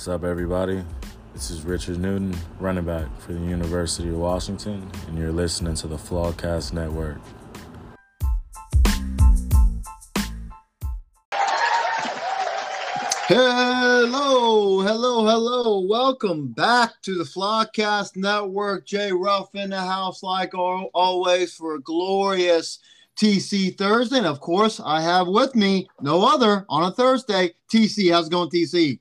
What's up, everybody? This is Richard Newton, running back for the University of Washington, and you're listening to the Flawcast Network. Hello, hello, hello. Welcome back to the Flawcast Network. Jay Ruff in the house, like always, for a glorious TC Thursday. And of course, I have with me no other on a Thursday. TC, how's it going, TC?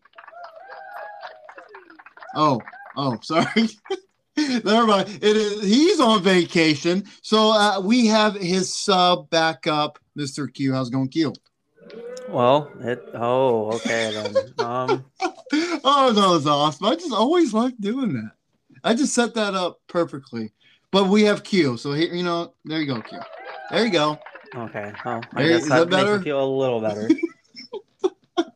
Oh, oh, sorry. Never mind. It is he's on vacation. So uh, we have his sub back up, Mr. Q. How's it going, Q? Well, it. Oh, okay then. Um. oh that was awesome. I just always like doing that. I just set that up perfectly. But we have Q, so here, you know, there you go, Q. There you go. Okay. Oh, I guess that, that better? makes me feel a little better.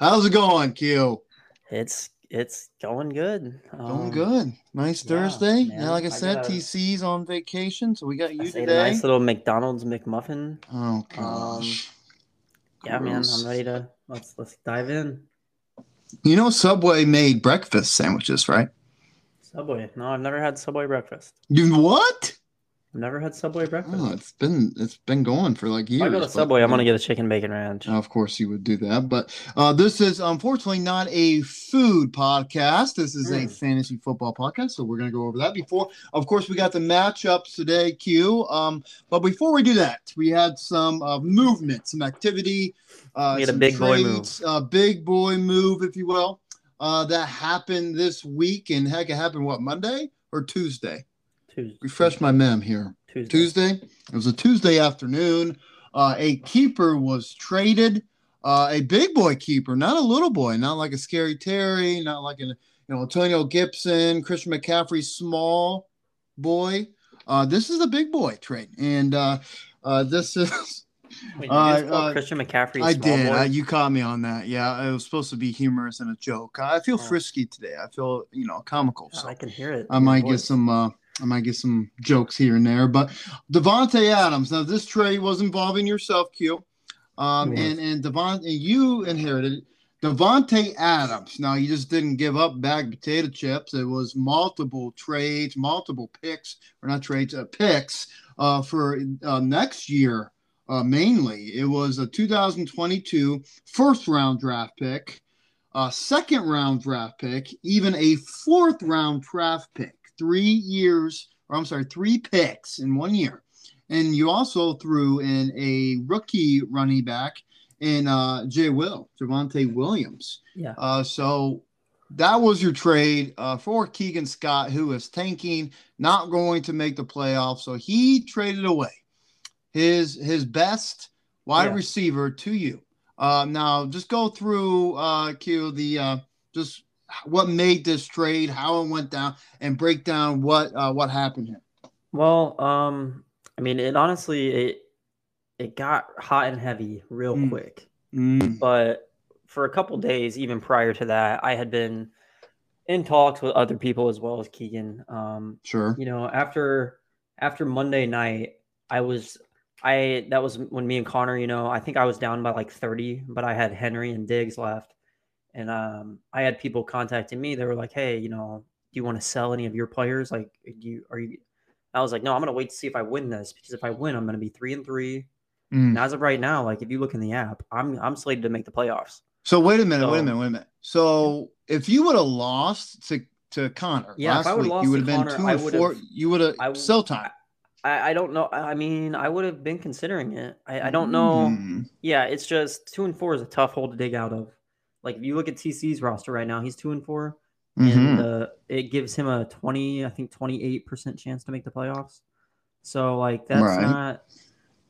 How's it going, Q? It's it's going good. Um, going good. Nice yeah, Thursday. Man. Now, like I said, gotta, TC's on vacation, so we got you today. A nice little McDonald's McMuffin. Oh gosh. Um, yeah, man, I'm ready to let's let's dive in. You know, Subway made breakfast sandwiches, right? Subway. No, I've never had Subway breakfast. You what? I've never had Subway breakfast. Oh, it's been it's been going for like years. If I go to Subway, I'm gonna get a chicken bacon ranch. Of course, you would do that, but uh, this is unfortunately not a food podcast. This is mm. a hmm. fantasy football podcast, so we're gonna go over that. Before, of course, we got the matchups today, Q. Um, but before we do that, we had some uh, movement, some activity. Uh, we had a big trades, boy move, a big boy move, if you will, uh, that happened this week, and heck, it happened what Monday or Tuesday. Tuesday. Refresh my mem here. Tuesday. Tuesday. It was a Tuesday afternoon. Uh, a keeper was traded. Uh, a big boy keeper, not a little boy, not like a scary Terry, not like an you know Antonio Gibson, Christian McCaffrey, small boy. Uh, this is a big boy trade, and uh, uh, this is. Wait, uh, uh, Christian McCaffrey. I did. you caught me on that. Yeah, it was supposed to be humorous and a joke. I feel oh. frisky today. I feel you know comical. So I can hear it. I might get some I might get some jokes here and there, but Davante Adams. Now this trade was involving yourself, Q, um, and and Davante, you inherited Davante Adams. Now you just didn't give up bag potato chips. It was multiple trades, multiple picks, or not trades, uh, picks uh, for uh, next year. Uh, mainly, it was a 2022 first round draft pick, a second round draft pick, even a fourth round draft pick three years, or I'm sorry, three picks in one year. And you also threw in a rookie running back in uh, Jay Will, Javonte Williams. Yeah. Uh, so that was your trade uh, for Keegan Scott, who is tanking, not going to make the playoffs. So he traded away his his best wide yeah. receiver to you. Uh, now, just go through uh, Q the uh, just what made this trade, how it went down, and break down what uh, what happened here. Well, um, I mean, it honestly it it got hot and heavy real mm. quick, mm. but for a couple days, even prior to that, I had been in talks with other people as well as Keegan. Um, sure. You know, after after Monday night, I was I that was when me and Connor, you know, I think I was down by like 30, but I had Henry and Diggs left. And um, I had people contacting me. They were like, "Hey, you know, do you want to sell any of your players? Like, do you are you?" I was like, "No, I'm gonna wait to see if I win this because if I win, I'm gonna be three and three. Mm. And as of right now, like if you look in the app, I'm I'm slated to make the playoffs. So wait a minute, so, wait a minute, wait a minute. So if you would have lost to to Connor yeah, last week, you would have been two and four. You would have sell time. I, I don't know. I mean, I would have been considering it. I, I don't know. Mm. Yeah, it's just two and four is a tough hole to dig out of. Like if you look at TC's roster right now, he's two and 4 mm-hmm. and uh, it gives him a twenty, I think, twenty eight percent chance to make the playoffs. So like that's right. not.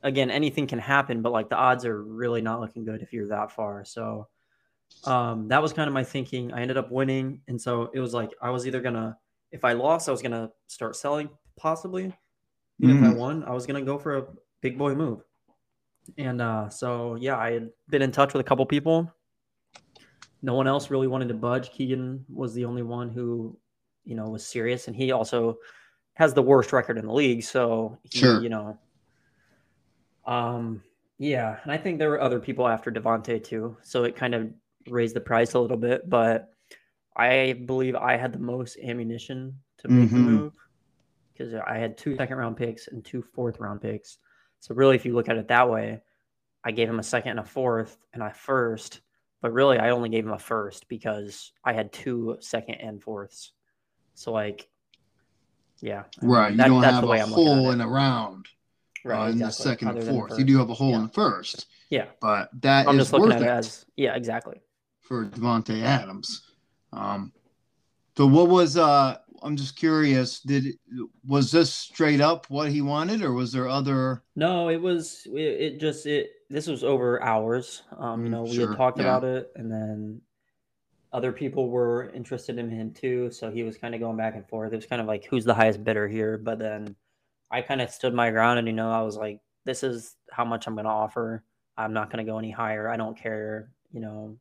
Again, anything can happen, but like the odds are really not looking good if you're that far. So um, that was kind of my thinking. I ended up winning, and so it was like I was either gonna, if I lost, I was gonna start selling possibly. Mm-hmm. If I mm-hmm. won, I was gonna go for a big boy move. And uh, so yeah, I had been in touch with a couple people no one else really wanted to budge. Keegan was the only one who, you know, was serious, and he also has the worst record in the league. So, he, sure. you know, um, yeah, and I think there were other people after Davante too, so it kind of raised the price a little bit. But I believe I had the most ammunition to make mm-hmm. the move because I had two second round picks and two fourth round picks. So really, if you look at it that way, I gave him a second and a fourth and a first, but really I only gave him a first because I had two second and fourths. So like, yeah, right. That, you don't have a hole in a round, right? Uh, in exactly. the second Other and fourth, you do have a hole yeah. in the first. Yeah, but that I'm just looking at it as yeah, exactly for Davante Adams. Um, so what was uh I'm just curious. Did was this straight up what he wanted, or was there other? No, it was. It, it just it. This was over hours. Um, you mm, know, we sure, had talked yeah. about it, and then other people were interested in him too. So he was kind of going back and forth. It was kind of like who's the highest bidder here. But then I kind of stood my ground, and you know, I was like, this is how much I'm going to offer. I'm not going to go any higher. I don't care. You know,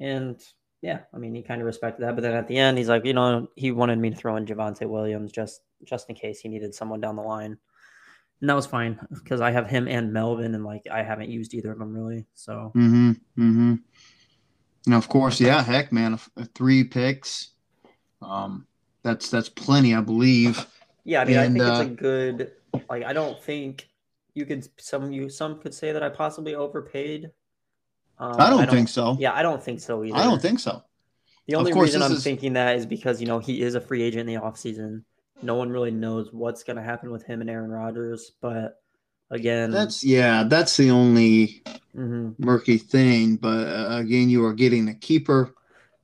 and yeah, I mean, he kind of respected that. But then at the end, he's like, you know, he wanted me to throw in Javonte Williams just just in case he needed someone down the line. And that was fine because I have him and Melvin, and like I haven't used either of them really. So. Mm-hmm. Mm-hmm. And of course, yeah, heck, man, three picks. Um, that's that's plenty, I believe. Yeah, I mean, and, I think uh, it's a good. Like, I don't think you could. Some you some could say that I possibly overpaid um, I, don't I, don't think so. Yeah, I don't think so either. I don't think so. The only reason I'm is... thinking that is because, you know, he is a free agent in the offseason. No one really knows what's going to happen with him and Aaron Rodgers. But again, that's, yeah, that's the only mm-hmm. murky thing. But uh, again, you are getting a keeper.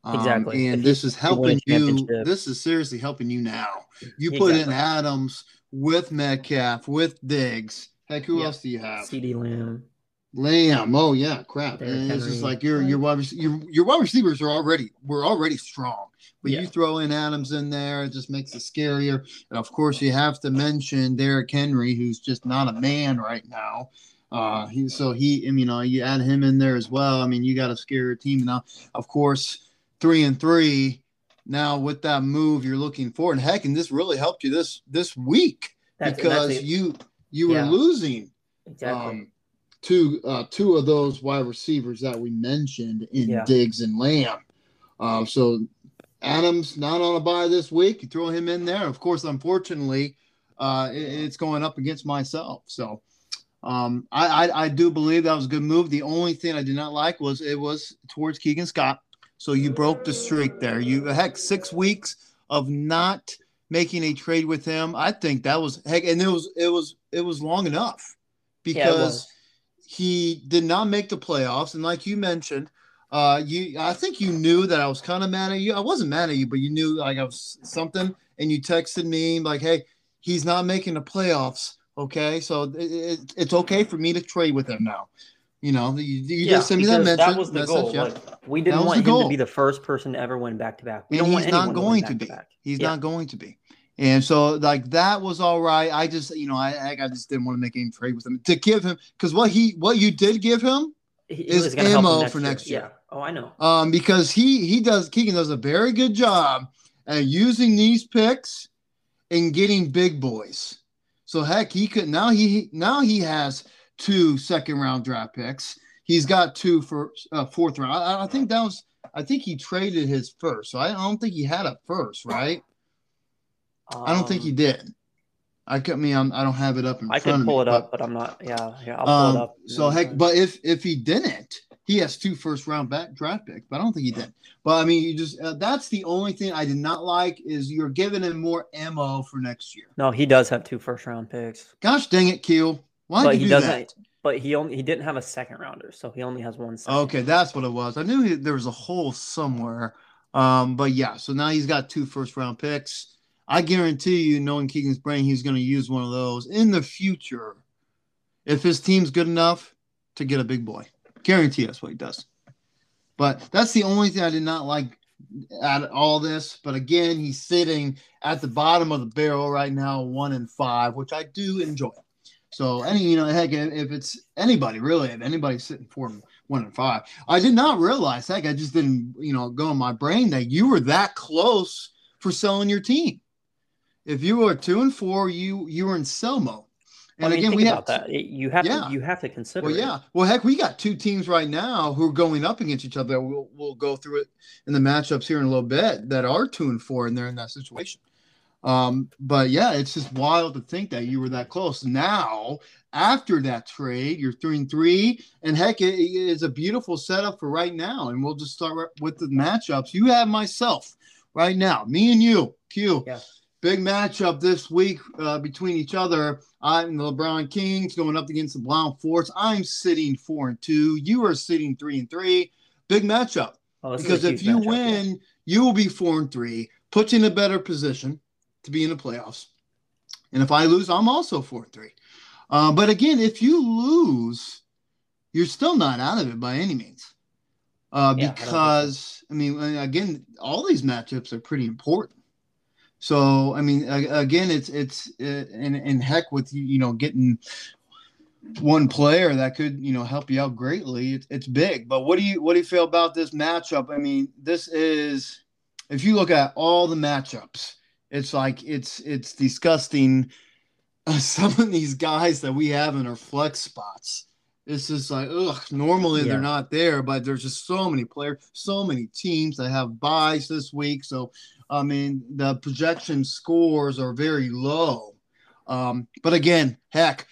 Um, exactly. And if this is helping you. This is seriously helping you now. You put exactly. in Adams with Metcalf, with Diggs. Heck, who yeah. else do you have? CD Lamb. Lamb. Oh yeah, crap. It's just like your your wide your your wide receivers are already we're already strong, but yeah. you throw in Adams in there, it just makes it scarier. And of course, you have to mention Derrick Henry, who's just not a man right now. Uh, he so he, you know, you add him in there as well. I mean, you got a scary team now. Of course, three and three. Now with that move, you're looking for, And heck, and this really helped you this this week that's, because that's you you yeah. were losing. Exactly. Um, two uh, two of those wide receivers that we mentioned in yeah. Diggs and Lamb. Uh, so Adams not on a buy this week. You throw him in there. Of course, unfortunately, uh, it, it's going up against myself. So um, I, I, I do believe that was a good move. The only thing I did not like was it was towards Keegan Scott. So you broke the streak there. You heck six weeks of not making a trade with him. I think that was heck, and it was it was it was long enough because. Yeah, he did not make the playoffs, and like you mentioned, uh, you I think you knew that I was kind of mad at you. I wasn't mad at you, but you knew like I was something, and you texted me like, "Hey, he's not making the playoffs." Okay, so it, it, it's okay for me to trade with him now. You know, you, you yeah, just sent me that message. That was the message, goal. Yeah. Like, we didn't want him goal. to be the first person to ever win back to back. We and don't he's want not going to, to be. He's yeah. not going to be. And so like that was all right. I just you know I I just didn't want to make any trade with him to give him because what he what you did give him he, is ammo next for next year. year. Yeah. Oh, I know. Um, because he he does Keegan does a very good job at using these picks and getting big boys. So heck, he could now he now he has two second round draft picks. He's got two for uh, fourth round. I, I think that was I think he traded his first. So I don't think he had a first, right? Um, I don't think he um, did. I could me. I'm, I don't have it up in I front I can pull me, it up, but, but I'm not. Yeah, yeah. I'll pull um, it up. So heck, but if if he didn't, he has two first round back draft picks. But I don't think he did. But I mean, you just uh, that's the only thing I did not like is you're giving him more ammo for next year. No, he does have two first round picks. Gosh dang it, Keel. Why did you do that? But he only he didn't have a second rounder, so he only has one. Second. Okay, that's what it was. I knew he, there was a hole somewhere. Um, but yeah, so now he's got two first round picks. I guarantee you, knowing Keegan's brain, he's going to use one of those in the future if his team's good enough to get a big boy. Guarantee that's what he does. But that's the only thing I did not like at all this. But again, he's sitting at the bottom of the barrel right now, one and five, which I do enjoy. So any, you know, heck, if it's anybody really, if anybody's sitting for one and five, I did not realize. Heck, I just didn't, you know, go in my brain that you were that close for selling your team if you were two and four, you you were in sell mode. And I mean, again, we about have that. It- you have Yeah. to you have to consider. Well, it. yeah. Well, heck, we got two teams right now who are going up against each other. We'll we'll go through it in the matchups here in a little bit that are two and four, and they're in that situation. Um, but yeah, it's just wild to think that you were that close. Now, after that trade, you're three and three, and heck, it is a beautiful setup for right now. And we'll just start with the matchups. You have myself right now, me and you, Q. Yeah. Big matchup this week uh, between each other. I'm the LeBron Kings going up against the Brown Force. I'm sitting four and two. You are sitting three and three. Big matchup Oh, this is a because if you matchup, yeah. win, you will be four and three, puts you in a better position to be in the playoffs. And if I lose, I'm also four and three. Uh, but again, if you lose, you're still not out of it by any means. Uh, Yeah, I don't think so. because I mean, again, all these matchups are pretty important. So I mean, again, it's it's uh, and and heck with you, you know, getting one player that could you know help you out greatly. It's, it's big. But what do you what do you feel about this matchup? I mean, this is if you look at all the matchups, it's like it's it's disgusting. Uh, some of these guys that we have in our flex spots. It's just like, ugh, normally Yeah. they're not there, but there's just so many players, so many teams that have buys this week. So, I mean, the projection scores are very low. Um, but again, heck,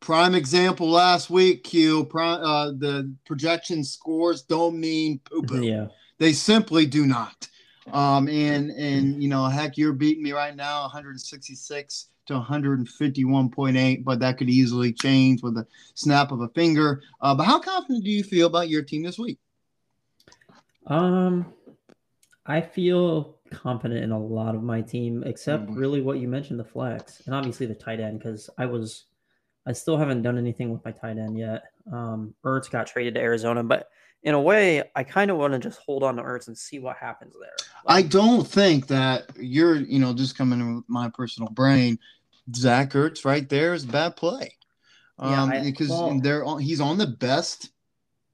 prime example last week, Q, prime, uh, the projection scores don't mean poo poo. Yeah. They simply do not. Um, and and you know, heck, you're beating me right now, 166 to 151.8, but that could easily change with a snap of a finger. Uh, but how confident do you feel about your team this week? Um, I feel confident in a lot of my team, except Mhm. really what you mentioned, the flex, and obviously the tight end, because I was, I still haven't done anything with my tight end yet. Um, Ertz got traded to Arizona, but in a way, I kind of want to just hold on to Ertz and see what happens there. I don't think that you're, you know, just coming in with my personal brain. Zach Ertz right there is a bad play. Yeah, Um, I- because well- they're on, he's on the best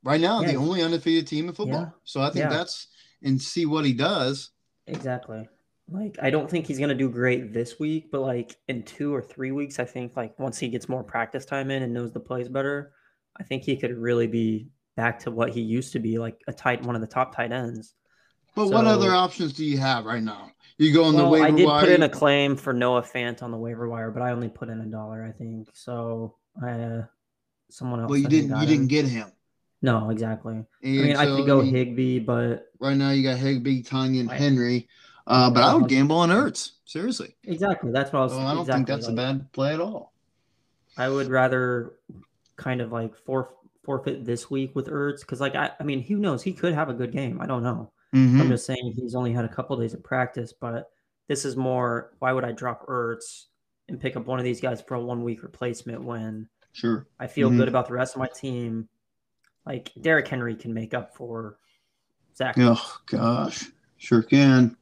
right now, Yeah. the only undefeated team in football. Yeah. So I think Yeah. that's and see what he does. Exactly. Like I don't think he's gonna do great this week, but like in two or three weeks, I think like once he gets more practice time in and knows the plays better, I think he could really be back to what he used to be, like a tight one of the top tight ends. But what other options do you have right now? You go on the Well, waiver I did wire. put in a claim for Noah Fant on the waiver wire, but I only put in a dollar, I think. So I uh, someone else. well, you I didn't. You didn't get him. No, exactly. I And mean, I could go mean, Higbee, but right now. You got Higbee, Tonyan, and Henry. Uh, but I would Uh-huh. gamble on Ertz. Seriously. exactly that's what I was. So I don't exactly, think that's like, a bad play at all. I would rather kind of like for, forfeit this week with Ertz because, like, I, I mean, who knows? He could have a good game. I don't know. Mhm. I'm just saying he's only had a couple days of practice, but this is more. Why would I drop Ertz and pick up one of these guys for a one week replacement when Sure. I feel Mhm. good about the rest of my team? Like Derrick Henry can make up for Zach. Oh gosh, sure can.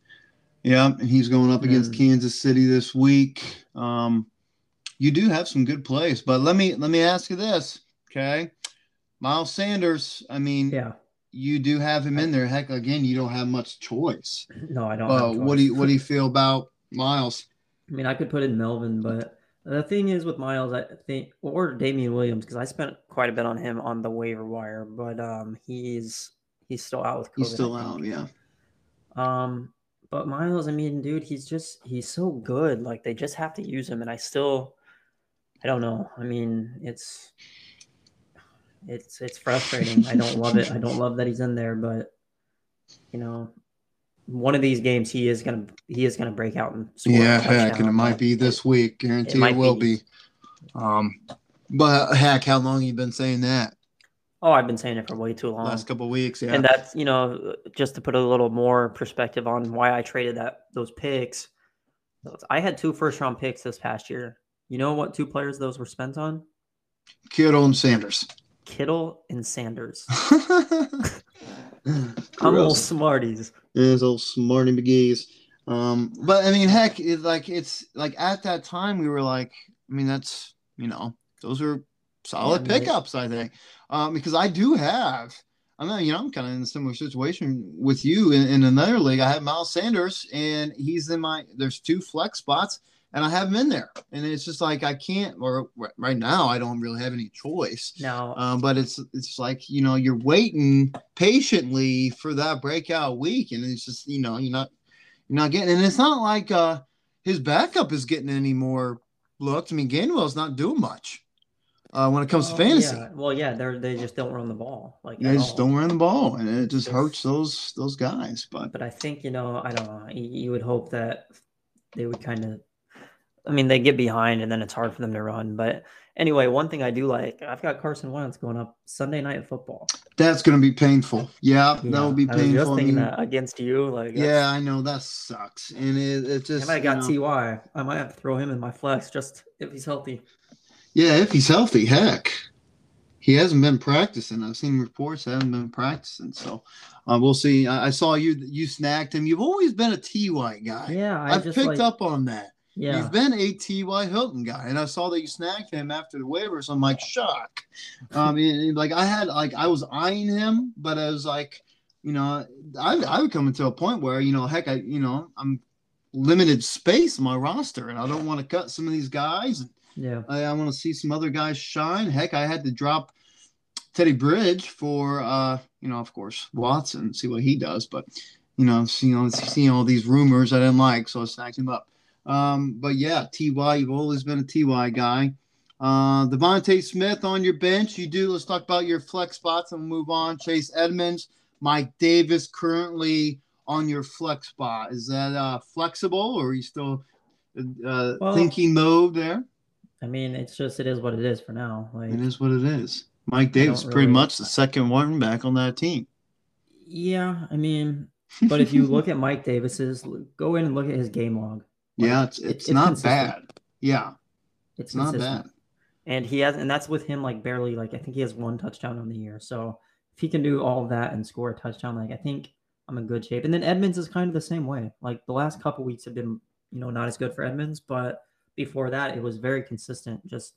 Yeah, and he's going up against Mm. Kansas City this week. Um, you do have some good plays, but let me let me ask you this, okay? Miles Sanders. I mean, Yeah. you do have him in there. Heck, again, you don't have much choice. No, I don't. What do you what do you feel about Miles? I mean, I could put in Melvin, but the thing is with Miles, I think, or Damien Williams, because I spent quite a bit on him on the waiver wire, but um, he's he's still out with COVID. He's still out. Yeah. Um, but Miles, I mean, dude, he's just he's so good. Like they just have to use him, and I still, I don't know. I mean, it's it's it's frustrating. I don't love it. I don't love that he's in there, but you know, one of these games he is gonna he is gonna break out and score. a Yeah, heck, and it might be this week. Guarantee it, might will be. be. Um, but heck, how long you been saying that? Oh, I've been saying it for way too long. Last couple of weeks, yeah. And that's you know just to put a little more perspective on why I traded that those picks. I had two first round picks this past year. You know what two players those were spent on? Kittle and Sanders. Kittle and Sanders. I'm Gross. smarties. Those old smarty McGee's. Um, but I mean, heck, it's like it's like at that time we were like, I mean, that's you know, those are solid Yeah, pickups, I think. Um, because I do have, I'm you know, I'm kind of in a similar situation with you in, in another league. I have Miles Sanders, and he's in my. There's two flex spots, and I have him in there, and it's just like I can't. Or right now, I don't really have any choice. No, um, but it's it's like you know you're waiting patiently for that breakout week, and it's just you know you're not you're not getting, and it's not like uh his backup is getting any more looks. I mean, Gainwell's not doing much uh, when it comes to fantasy. Yeah. Well, yeah, they they just don't run the ball. Like they just all. don't run the ball, and it just hurts those those guys. But but I think you know I don't know. You, you would hope that they would kind of. I mean, they get behind, and then it's hard for them to run. But anyway, one thing I do like, I've got Carson Wentz going up Sunday night football. That's going to be painful. Yeah, yeah, that will be painful. I was just thinking I mean, that against you, like yeah, I know that sucks, and it, it just. I might got know, Ty. I might have to throw him in my flex just if he's healthy. Yeah, if he's healthy, heck, he hasn't been practicing. I've seen reports haven't been practicing, so uh, we'll see. I, I, saw you you snagged him. You've always been a Ty guy. Yeah, I have picked like, up on that. Yeah, you've been a Ty Hilton guy, and I saw that you snagged him after the waivers. I'm like shock. Um, like I had like I was eyeing him, but I was like, you know, I I would come into a point where you know, heck, I you know, I'm limited space in my roster, and I don't want to cut some of these guys. Yeah. I, I want to see some other guys shine. Heck, I had to drop Teddy Bridge for, uh, you know, of course, Watson, see what he does. But, you know, seeing all, seeing all these rumors I didn't like, so I snagged him up. Um, but yeah, Ty, you've always been a Ty guy. Uh, DeVonta Smith on your bench. You do. Let's talk about your flex spots and we'll move on. Chase Edmonds, Mike Davis currently on your flex spot. Is that uh, flexible or are you still uh, well, thinking mode there? I mean, it's just it is what it is for now. Like it is what it is. Mike Davis really, pretty much the second one back on that team. Yeah, I mean, but if you look at Mike Davis's, go in and look at his game log. Yeah, it's it's, it's not consistent. bad. Yeah, it's, it's not bad. And he has, and that's with him like barely like I think he has one touchdown on the year. So if he can do all of that and score a touchdown, like I think I'm in good shape. And then Edmonds is kind of the same way. Like the last couple weeks have been, you know, not as good for Edmonds, but before that, it was very consistent. Just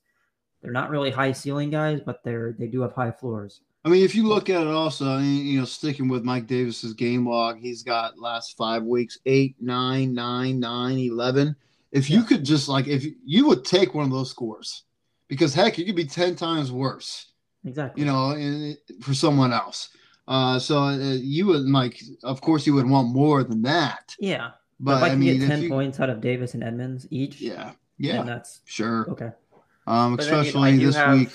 they're not really high ceiling guys, but they're they do have high floors. I mean, if you look at it also, you know, sticking with Mike Davis's game log, he's got last five weeks eight, nine, nine, nine, eleven. If you could just like, if you would take one of those scores, because heck, it could be ten times worse. Exactly. You know, in, for someone else. Uh, so uh, you would like, of course, you would want more than that. Yeah. But, but I, I mean, get ten you, points out of Davis and Edmonds each, yeah, yeah, that's sure. Okay. Um, especially then, you know, this have, week.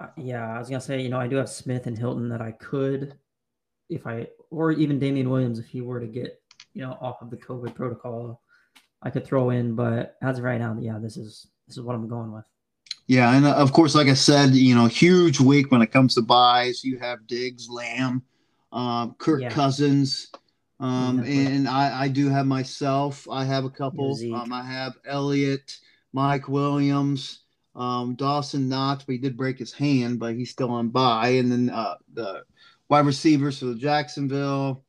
Uh, yeah, I was gonna say, you know, I do have Smith and Hilton that I could, if I, or even Damien Williams if he were to get, you know, off of the COVID protocol, I could throw in. But as of right now, yeah, this is this is what I'm going with. Yeah, and uh, of course, like I said, you know, huge week when it comes to buys. You have Diggs, Lamb, um, Kirk yeah. Cousins. Um, and I, I do have myself. I have a couple. Um, I have Elliott, Mike Williams, um, Dawson but he did break his hand, but he's still on bye. And then uh, the wide receivers for the Jacksonville,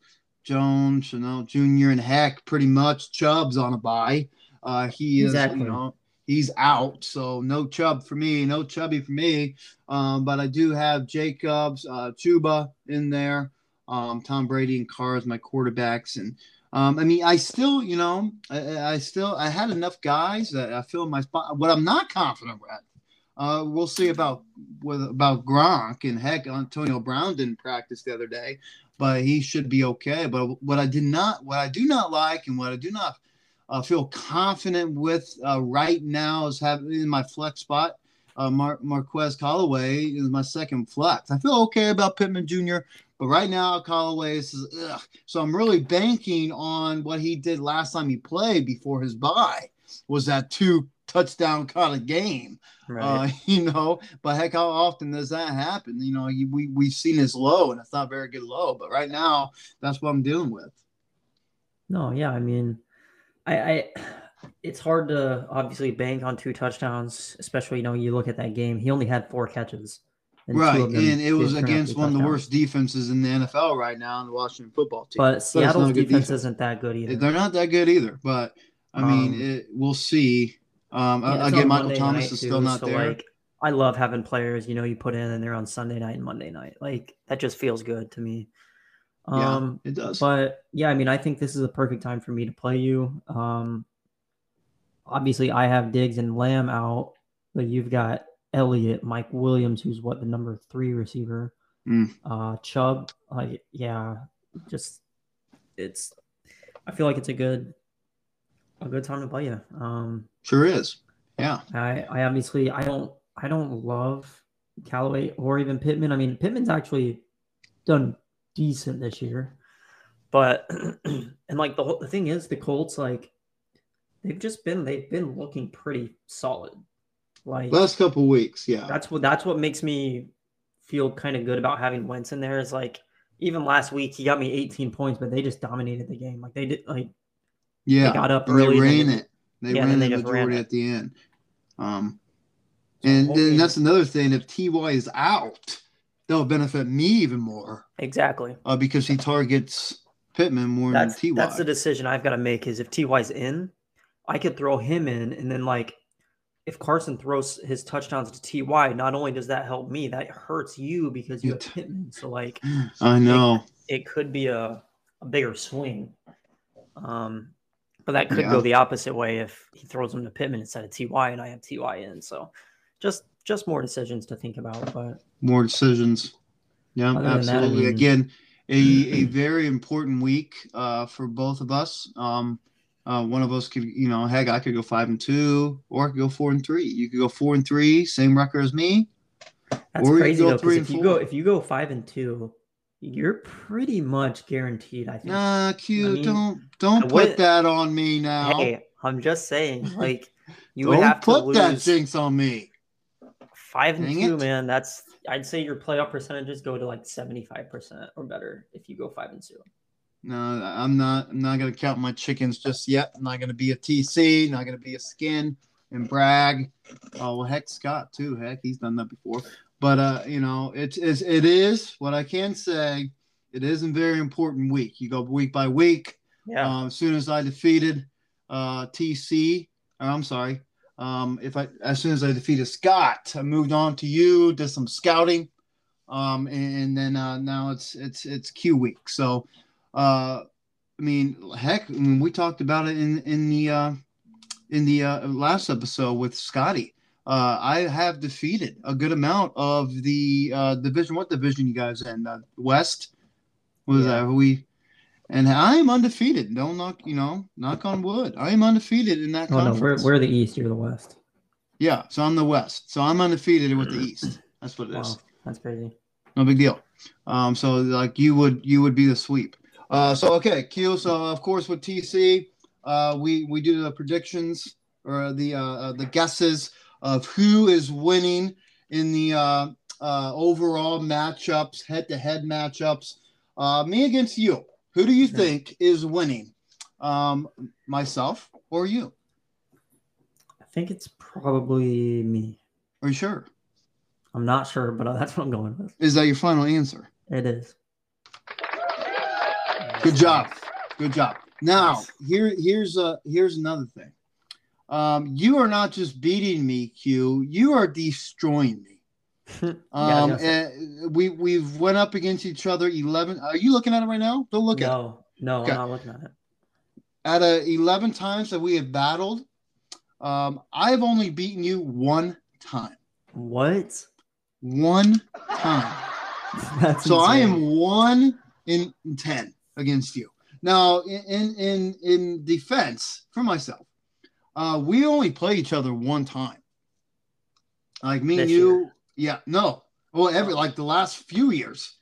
Jones, Shenault Jr., and Heck, pretty much Chubb's on a bye. Uh, he is, exactly. you know, he's out. So no Chubb for me, no Chubby for me. Um, but I do have Jacobs, uh, Chuba in there um, Tom Brady and Carr as my quarterbacks. And um, I mean, I still, you know, I, I, still I had enough guys that I feel my spot. What I'm not confident with, uh, we'll see about with about Gronk and heck, Antonio Brown didn't practice the other day, but he should be okay. But what I did not, what I do not like, and what I do not uh, feel confident with uh, right now is having in my flex spot. Uh, Mar- Marquez Callaway is my second flex. I feel okay about Pittman Jr. But right now, Callaway is ugh. so I'm really banking on what he did last time he played before his bye was that two touchdown kind of game. Right. Uh, you know, but heck, how often does that happen? You know, we we've seen his low, and it's not very good low. But right now, that's what I'm dealing with. No, yeah, I mean, I, I it's hard to obviously bank on two touchdowns, especially you know you look at that game. He only had four catches. And right, and it was against one of the worst defenses in the NFL right now in the Washington football team. But Seattle's defense, defense, isn't that good either. They're not that good either. But I mean, um, it, we'll see. Um, yeah, again, Michael Monday Thomas is still too, not so there. Like, I love having players, you know, you put in and they're on Sunday night and Monday night. Like that just feels good to me. Um, yeah, it does. But yeah, I mean, I think this is a perfect time for me to play you. Um, obviously I have Diggs and Lamb out, but you've got Elliott, Mike Williams, who's what the number three receiver. Mm. Uh, Chubb, like yeah, just it's. I feel like it's a good, a good time to play you. Um, sure is. Yeah. I, I obviously I don't I don't love Callaway or even Pittman. I mean Pittman's actually done decent this year, but and like the whole the thing is the Colts like they've just been they've been looking pretty solid. Like last couple weeks, yeah. That's what that's what makes me feel kind of good about having Wentz in there. Is like even last week he got me 18 points, but they just dominated the game. Like they did like yeah, they got up and early. They ran it. They yeah, ran then the just majority it. at the end. Um, and, then that's another thing. If Ty is out, that'll benefit me even more Exactly. uh, because he targets Pittman more That's than Ty. that's the decision I've got to make. Is if Ty's in, I could throw him in, and then like if Carson throws his touchdowns to Ty, not only does that help me, that hurts you because you have It- Pittman. So like I know. it could be a, a bigger swing. Um, but that could Yeah. go the opposite way if he throws him to Pittman instead of Ty, and I have Ty in. So just just more decisions to think about. But More decisions. Yeah, than that, I absolutely. mean- Again, a, a very important week uh, for both of us. Um, uh, one of us could, you know, heck, I could go five and two, or I could go four and three. You could go four and three, same record as me. That's Or you crazy go though, because if you go if you go five and two, you're pretty much guaranteed. I think. Nah, Q, I mean, don't don't put wouldn't- that on me now. Hey, I'm just saying, like you don't would have to put that jinx on me. five and Dang two, it. man. That's I'd say your playoff percentages go to like seventy five percent or better if you go five and two. No, I'm not. I'm not gonna count my chickens just yet. I'm not gonna be a TC. Not gonna be a skin and brag. Oh well, heck, Scott too. Heck, he's done that before. But uh, you know, it's, it's it is what I can say. It is a very important week. You go week by week. Yeah, Um, as soon as I defeated uh, TC, or I'm sorry, um, if I as soon as I defeated Scott, I moved on to you, did some scouting, um, and, and then uh, now it's it's it's Q week. So, uh, I mean, heck, I mean, we talked about it in in the uh, in the uh, last episode with Scotty. Uh, I have defeated a good amount of the uh, division. What division you guys in? Uh, West. What is Yeah. that? We and I am undefeated. Don't knock, you know, knock on wood. I am undefeated in that oh no, we're conference. we're the East. You're the West. yeah, so I'm the West. So I'm undefeated with the East. That's what it is. Wow, that's crazy. No big deal. Um, so like you would you would be the sweep. Uh, so okay, Q. So of course with TC, uh, we we do the predictions or the uh, uh, the guesses of who is winning in the uh, uh, overall matchups, head to head matchups. Uh, me against you. Who do you Mhm. think is winning? Um, myself or you? I think it's probably me. Are you sure? I'm not sure, but uh, that's what I'm going with. Is that your final answer? It is. Good job. Good job. Now, here here's uh here's another thing. Um, you are not just beating me, Q. You are destroying me. Yeah, Um, yes. and we we've went up against each other eleven. Are you looking at it right now? Don't look at it. no, no, Okay. I'm not looking at it. Out of eleven times that we have battled, um, I've only beaten you one time. What? One time. That's So I am one in ten against you. Now, in in in, in defense for myself, uh, we only play each other one time. Like me and you, year. yeah, no, well, every like the last few years,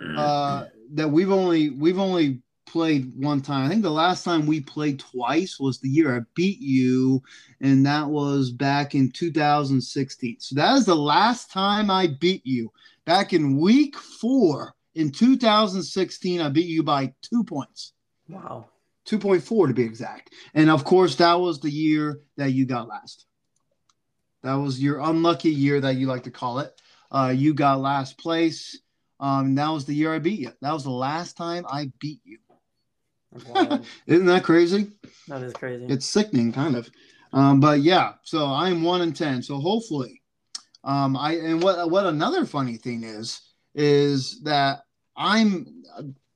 Mm. uh, that we've only we've only played one time. I think the last time we played twice was the year I beat you, and that was back in 2016. So that is the last time I beat you. Back in week four in 2016, I beat you by two points, wow. 2.4 to be exact. And of course, that was the year that you got last. That was your unlucky year that you like to call it. Uh, you got last place. Um, that was the year I beat you. That was the last time I beat you. Isn't that crazy? that is crazy. It's sickening, kind of. Um, but yeah, so I'm one in ten. So hopefully, um, I and what what another funny thing is is that I'm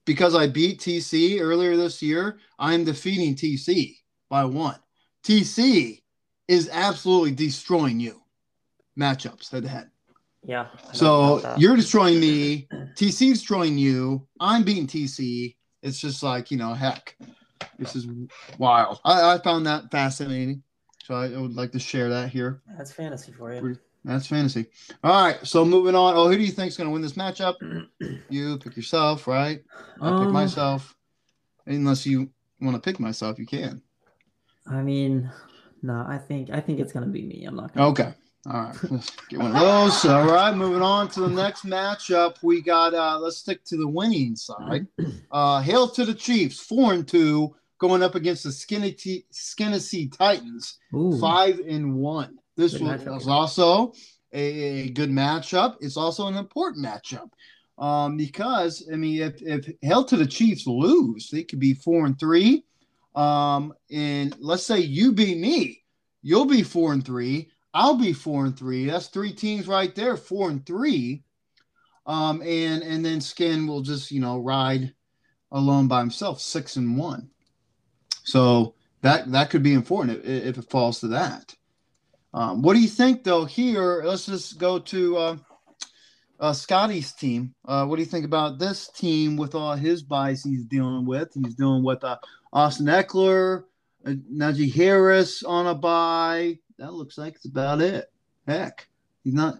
because I beat TC earlier this year. I'm defeating TC by one. TC is absolutely destroying you. Matchups head to head. Yeah. So you're destroying me. TC destroying you. I'm beating TC. It's just like you know, heck, this is wild. I, I found that fascinating. So I would like to share that here. That's fantasy for you. That's fantasy. All right. So moving on. Oh, who do you think is going to win this matchup? you pick yourself, right? I um, pick myself. Unless you want to pick myself, you can. I mean, no, I think I think it's going to be me. I'm not. Gonna okay. All right, let's get one of those. All right, moving on to the next matchup. We got uh let's stick to the winning side. Uh hail to the Chiefs, four and two, going up against the Skinny T- Skinny Titans, Ooh. five and one. This was, was, also a, a, good matchup. It's also an important matchup. Um, because I mean if if hail to the Chiefs lose, they could be four and three. Um, and let's say you beat me, you'll be four and three. I'll be four and three. That's three teams right there, four and three. Um, and and then Skin will just you know ride alone by himself, six and one. So that that could be important if, if it falls to that. Um, what do you think though? Here, let's just go to uh, uh, Scotty's team. Uh, what do you think about this team with all his buys he's dealing with? He's dealing with uh, Austin Ekeler, uh, Najee Harris on a buy, that looks like it's about it. Heck, he's not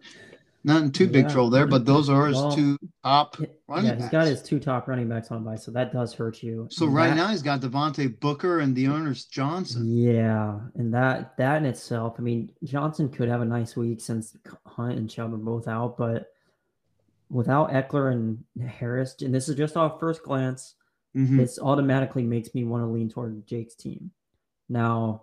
not in too yeah. big trouble there, but those are his well, two top running yeah, he's got his two top running backs on by, so that does hurt you. So and right that, now he's got Devontae Booker and D'Ernest Johnson. Yeah, and that that in itself, I mean, Johnson could have a nice week since Hunt and Chubb are both out, but without Ekeler and Harris, and this is just off first glance, mm-hmm. this automatically makes me want to lean toward Jake's team. Now,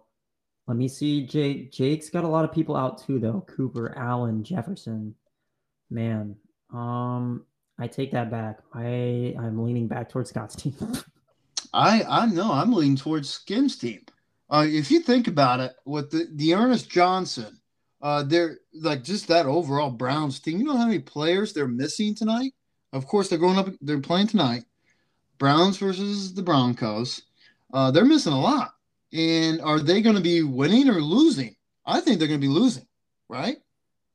let me see. Jake Jake's got a lot of people out too, though. Cooper, Allen, Jefferson. Man, um, I take that back. I I'm leaning back towards Scott's team. I I know I'm leaning towards Skim's team. Uh, if you think about it, with the D'Ernest Johnson, uh, they're like just that overall Browns team. You know how many players they're missing tonight? Of course, they're going up. They're playing tonight. Browns versus the Broncos. Uh, they're missing a lot. And are they going to be winning or losing? I think they're going to be losing, right?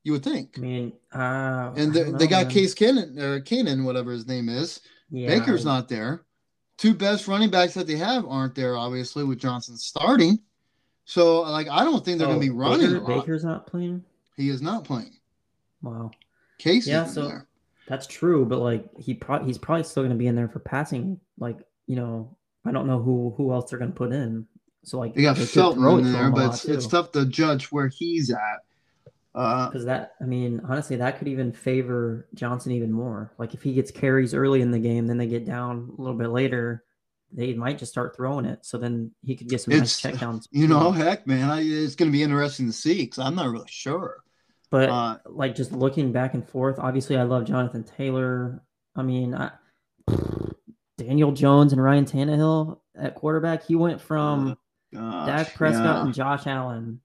You would think. I mean, uh, and the, know, they got man. Case Keenum or Keenan, whatever his name is. Yeah, Baker's I... not there. Two best running backs that they have aren't there, obviously, with Johnson starting. So, like, I don't think they're oh, going to be running. Baker, Baker's not playing. He is not playing. Wow. Case, yeah, so there. that's true, but like he pro- he's probably still going to be in there for passing. Like, you know, I don't know who who else they're going to put in. So like they got Felton in there, but it's, it's, tough to judge where he's at. Because uh, that, I mean, honestly, that could even favor Johnson even more. Like if he gets carries early in the game, then they get down a little bit later, they might just start throwing it. So then he could get some nice checkdowns. You know, heck, man, I, it's going to be interesting to see because I'm not really sure. But uh, like just looking back and forth, obviously, I love Jonathan Taylor. I mean, I, Daniel Jones and Ryan Tannehill at quarterback. He went from Gosh, Dak Prescott yeah. and Josh Allen.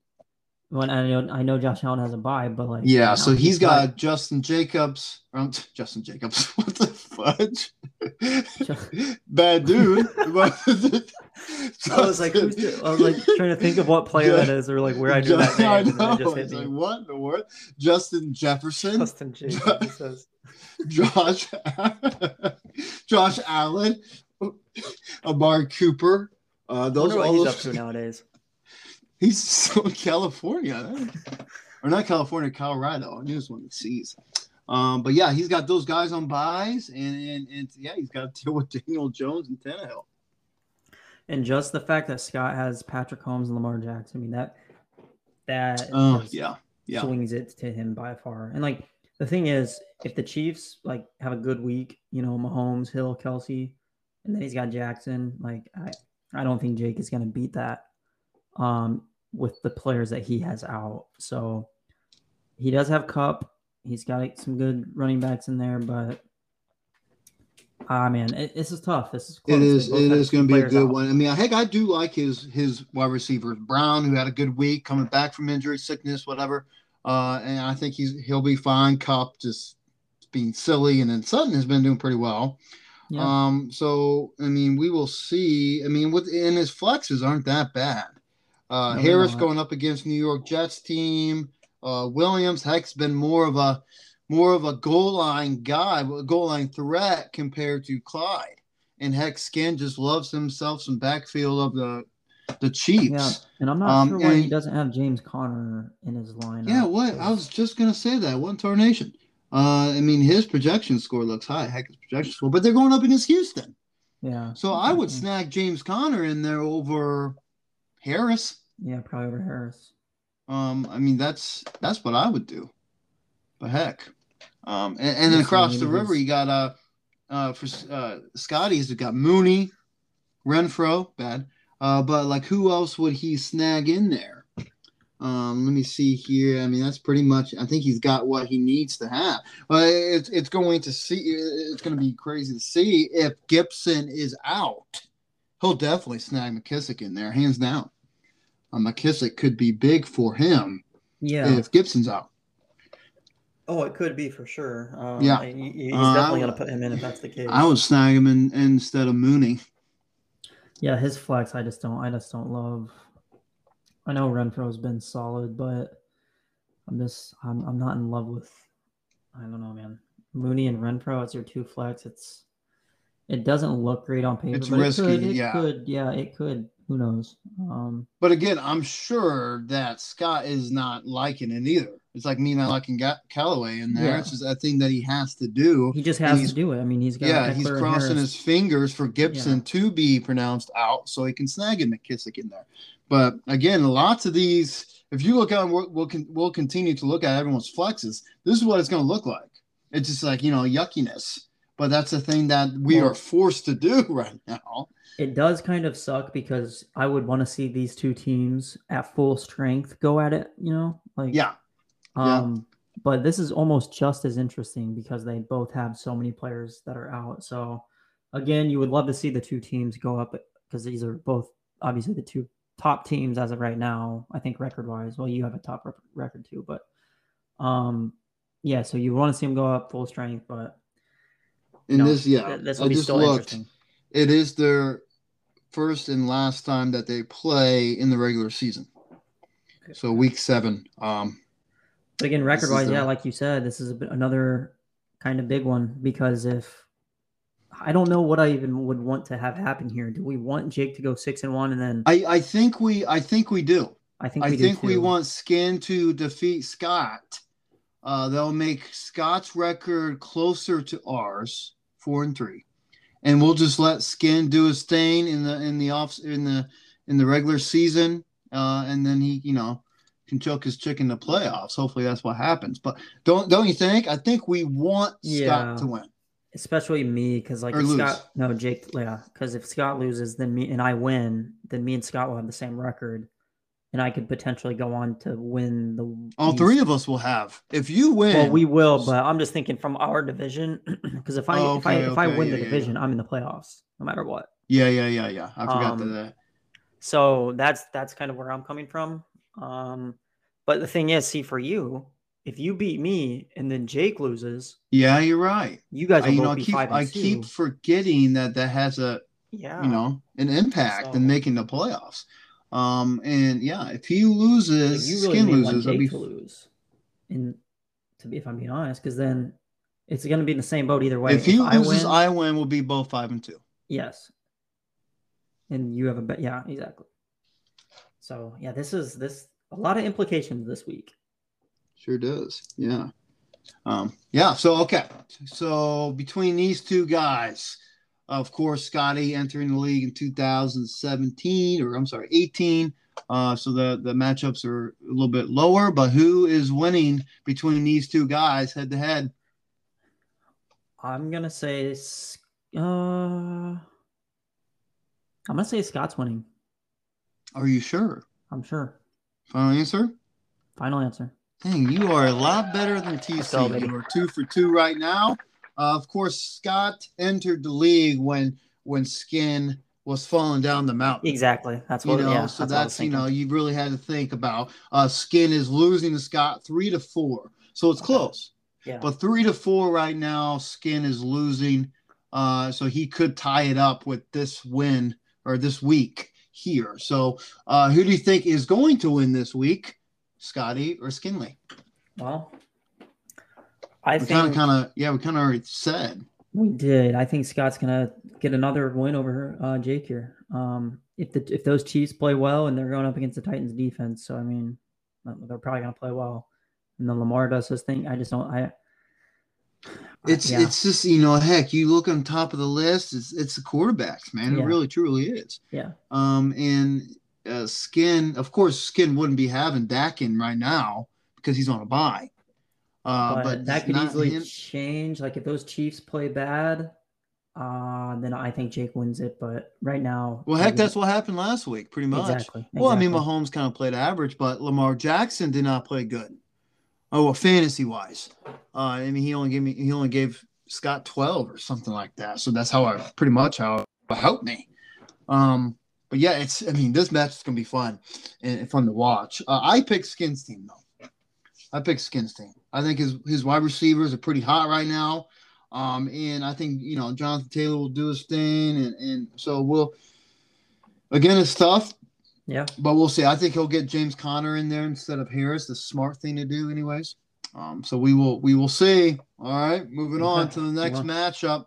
When I know I know Josh Allen has a bye, but like yeah, so he's got like, Justin Jacobs. Um, Justin Jacobs. What the fudge? Bad dude. I was like, who's the, I was like trying to think of what player that is, or like where I knew that name. I know. Just hit like, what in the world? Justin Jefferson. Justin Jacobs. Josh. Josh Allen. Amari Cooper. Uh, those what he's up to nowadays. He's still in California, or not California, Colorado. I knew it was one of the. Um, but yeah, he's got those guys on buys, and, and and yeah, he's got to deal with Daniel Jones and Tannehill. And just the fact that Scott has Patrick Holmes and Lamar Jackson, I mean that that uh, yeah yeah swings it to him by far. And like the thing is, if the Chiefs like have a good week, you know, Mahomes, Hill, Kelce, and then he's got Jackson, like I I don't think Jake is going to beat that um, with the players that he has out. So he does have Kupp. He's got some good running backs in there, but ah man, it, this is tough. This is close. it is it is going to be a good out. one. I mean, heck, I do like his his wide receivers. Brown, who had a good week coming back from injury, sickness, whatever, uh, and I think he's he'll be fine. Kupp just being silly, and then Sutton has been doing pretty well. Yeah. Um, so I mean, we will see. I mean, with and his flexes aren't that bad. Uh, Harris going up against New York Jets team. Uh, Williams, Heck's been more of a more of a goal line guy, a goal line threat compared to Clyde. And Heck Skin just loves himself some backfield of the the Chiefs. Yeah, and I'm not um, sure why he doesn't have James Conner in his lineup. Yeah, what I was just gonna say that one tarnation. Uh, I mean, his projection score looks high. Heck, his projection score, but they're going up against Houston. Yeah. So I would snag James Conner in there over Harris. Yeah, probably over Harris. Um, I mean that's that's what I would do. But heck, um, and, and then across the river you got uh, uh for uh Scotty's you got Mooney, Renfrow, bad. Uh, but like who else would he snag in there? Um, let me see here. I mean, that's pretty much. I think he's got what he needs to have. But it's it's going to see. It's going to be crazy to see if Gibson is out. He'll definitely snag McKissic in there, hands down uh, McKissic could be big for him. Yeah, if Gibson's out. Oh, it could be for sure. Um, yeah, he, he's uh, definitely going to put him in if that's the case. I would snag him in, instead of Mooney. Yeah, his flex, I just don't, I just don't love. I know Renfrow's been solid, but I'm just, I'm, I'm not in love with. I don't know, man. Mooney and Renfro as your two flex. It's, it doesn't look great on paper, it's but risky, it could, it yeah. could, yeah, it could who knows? Um, but again, I'm sure that Scott is not liking it either. It's like me not liking Ga- Callaway in there. Yeah. It's just a thing that he has to do. He just has to do it. I mean, he's got yeah, he's crossing his fingers for Gibson yeah. to be pronounced out so he can snag a McKissic in there. But again, lots of these. If you look at, we'll we'll, we'll continue to look at everyone's flexes. This is what it's going to look like. It's just like you know yuckiness. But that's the thing that we well, are forced to do right now. It does kind of suck because I would want to see these two teams at full strength go at it, you know? Like Yeah. Um yeah. but this is almost just as interesting because they both have so many players that are out. So again, you would love to see the two teams go up because these are both obviously the two top teams as of right now. I think record wise. Well, you have a top record too, but um, yeah. So you want to see them go up full strength, but in no, this, yeah, this will I be still looked. It is their first and last time that they play in the regular season. So week seven. Um, but again, record wise, yeah, like you said, this is a, another kind of big one because if I don't know what I even would want to have happen here. Do we want Jake to go six and one and then? I, I think we I think we do. I think we I think we want Skin to defeat Scott. Uh, they'll make Scott's record closer to ours, four and three and we'll just let Skin do his thing in the in the off in the in the regular season, uh, and then he you know can choke his chicken the playoffs. Hopefully that's what happens. But don't don't you think? I think we want yeah. Scott to win. Especially me, because like if Scott, no Jake, yeah, because if Scott loses, then me and I win, then me and Scott will have the same record and I could potentially go on to win the. All East. three of us will have. If you win, well, we will. But I'm just thinking from our division, because if I oh, okay, if I if I win yeah, the division, yeah. I'm in the playoffs no matter what. Yeah, yeah, yeah, yeah. I forgot um, that. So that's that's kind of where I'm coming from. Um, but the thing is, see, for you, if you beat me and then Jake loses, yeah, you're right. You guys, will I, you know, I keep I two. keep forgetting that that has a yeah, you know, an impact so, in making the playoffs. Um, and yeah, if he loses, you really skin loses, be... to lose. And to be, if I'm being honest, because then it's going to be in the same boat either way. If he if loses, I win, I win. We'll be both five and two. Yes. And you have a bet. Yeah, exactly. So yeah, this is this a lot of implications this week. Sure does. Yeah. Um, yeah. So okay. So between these two guys, of course, Scotty entering the league in 2017, or I'm sorry, 18. Uh, so the, the matchups are a little bit lower, but who is winning between these two guys head to head? I'm gonna say, uh, I'm gonna say Scott's winning. Are you sure? I'm sure. Final answer. Final answer. Dang, you are a lot better than TC. You are two for two right now. Uh, of course, Scott entered the league when when Skin was falling down the mountain. Exactly. That's what. You know, yeah, so that's, that's you know you really had to think about. Uh, Skin is losing to Scott three to four, so it's okay. close. Yeah. But three to four right now, Skin is losing. Uh, so he could tie it up with this win or this week here. So, uh, who do you think is going to win this week, Scotty or Skinley? Well, I we think kind of, kind of, yeah, we kind of already said. We did. I think Scott's gonna get another win over uh, Jake here. Um, if the if those Chiefs play well and they're going up against the Titans defense, so I mean, they're probably gonna play well. And then Lamar does his thing. I just don't. I. It's yeah. it's just you know heck you look on top of the list it's it's the quarterbacks man yeah. it really truly is yeah um and uh, Skin of course Skin wouldn't be having Dak in right now because he's on a bye uh, but, but that could easily him. change. Like if those Chiefs play bad, uh, then I think Jake wins it. But right now, well, heck, that's what happened last week, pretty much. Exactly. Well, exactly. I mean, Mahomes kind of played average, but Lamar Jackson did not play good. Oh, well, fantasy wise, uh, I mean, he only gave me he only gave Scott twelve or something like that. So that's how I pretty much how it helped me. Um, but yeah, it's I mean, this match is gonna be fun and fun to watch. Uh, I picked Skins team though. I picked Skins team. I think his his wide receivers are pretty hot right now. Um, and I think you know Jonathan Taylor will do his thing, and and so we'll again it's tough. Yeah, but we'll see. I think he'll get James Conner in there instead of Harris. The smart thing to do, anyways. Um, so we will we will see. All right, moving on to the next yeah. matchup.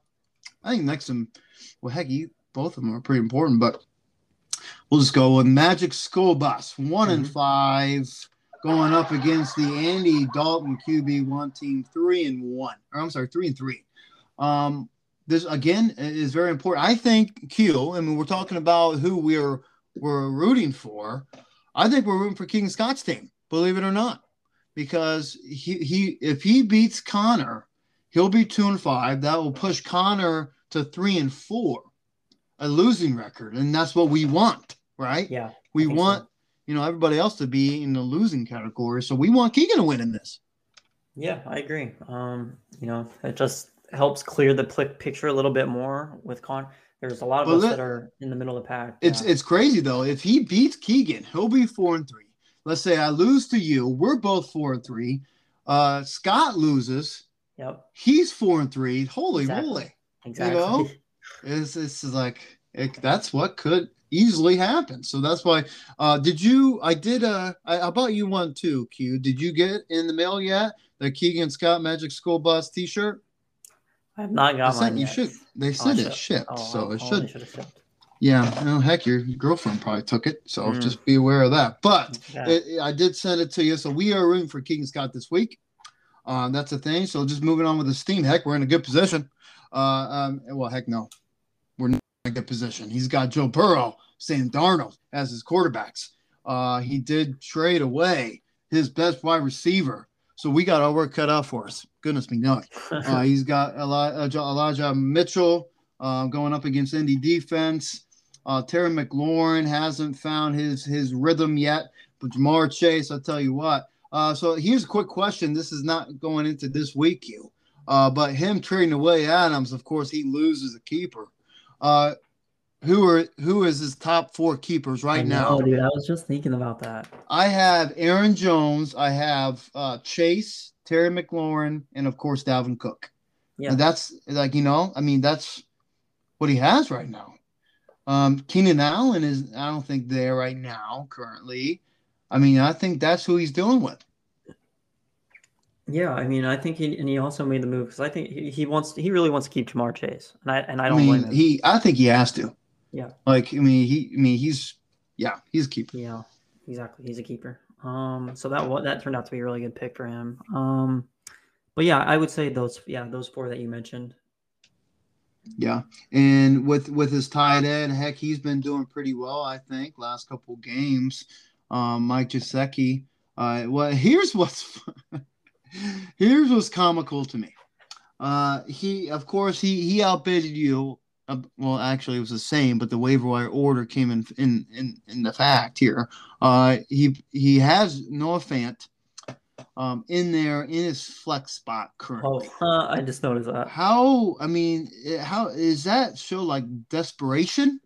I think next one, well, heck, you, both of them are pretty important, but we'll just go with Magic School Bus, one mm-hmm. and five going up against the Andy Dalton QB one team three and one. Or I'm sorry, three and three. Um, this again is very important. I think Q. I mean, we're talking about who we're we're rooting for. I think we're rooting for King Scott's team. Believe it or not, because he he if he beats Connor, he'll be two and five. That will push Connor to three and four, a losing record, and that's what we want, right? Yeah, we want. So you know everybody else to be in the losing category. So we want Keegan to win in this. Yeah, I agree. Um, you know, it just helps clear the picture a little bit more with Con. There's a lot of but us let, that are in the middle of the pack. It's yeah. it's crazy though. If he beats Keegan, he'll be four and three. Let's say I lose to you, we're both four and three. Uh, Scott loses. Yep. He's four and three. Holy exactly. moly! Exactly. You know, it's it's like it, that's what could easily happen. So that's why. Uh, did you? I did. Uh, I, I bought you one too, Q. Did you get in the mail yet the Keegan Scott Magic School Bus T-shirt? I have not got mine. You should. They said oh, it shipped, oh, so it should. Yeah, no, heck, your girlfriend probably took it, so mm. just be aware of that. But yeah. it, I did send it to you, so we are rooting for Keegan Scott this week. Uh, that's the thing. So just moving on with the steam. Heck, we're in a good position. Uh, um, well, heck, no, we're not in a good position. He's got Joe Burrow, Sam Darnold as his quarterbacks. Uh, he did trade away his best wide receiver, so we got our work cut out for us. Goodness me, no. Uh, he's got Elijah, Elijah Mitchell uh, going up against Indy defense. Uh, Terry McLaurin hasn't found his his rhythm yet, but Ja'Marr Chase, I'll tell you what. Uh, so here's a quick question. This is not going into this week, you. Uh, but him trading away Adams, of course, he loses a keeper. Who are who is his top four keepers right know, now? Dude, I was just thinking about that. I have Aaron Jones, I have uh, Chase, Terry McLaurin, and of course Dalvin Cook. Yeah, and that's like you know, I mean that's what he has right now. Um, Keenan Allen is I don't think there right now currently. I mean, I think that's who he's dealing with. Yeah, I mean, I think he and he also made the move because I think he, he wants he really wants to keep Ja'Marr Chase, and I and I don't I mean, He, I think he has to. Yeah. Like I mean, he I mean he's yeah he's a keeper. Yeah, exactly. He's a keeper. Um, so that that turned out to be a really good pick for him. Um, but yeah, I would say those yeah those four that you mentioned. Yeah, and with with his tight end, heck, he's been doing pretty well. I think last couple games. Um, Mike Gesicki. Uh, well, here's what's here's what's comical to me. Uh, he, of course, he he outbid you. Uh, well, actually, it was the same, but the waiver wire order came in in in, in the fact here. Uh, he he has Noah Fant um, in there in his flex spot currently. Oh, uh, I just noticed that. How? I mean, how is that show like desperation?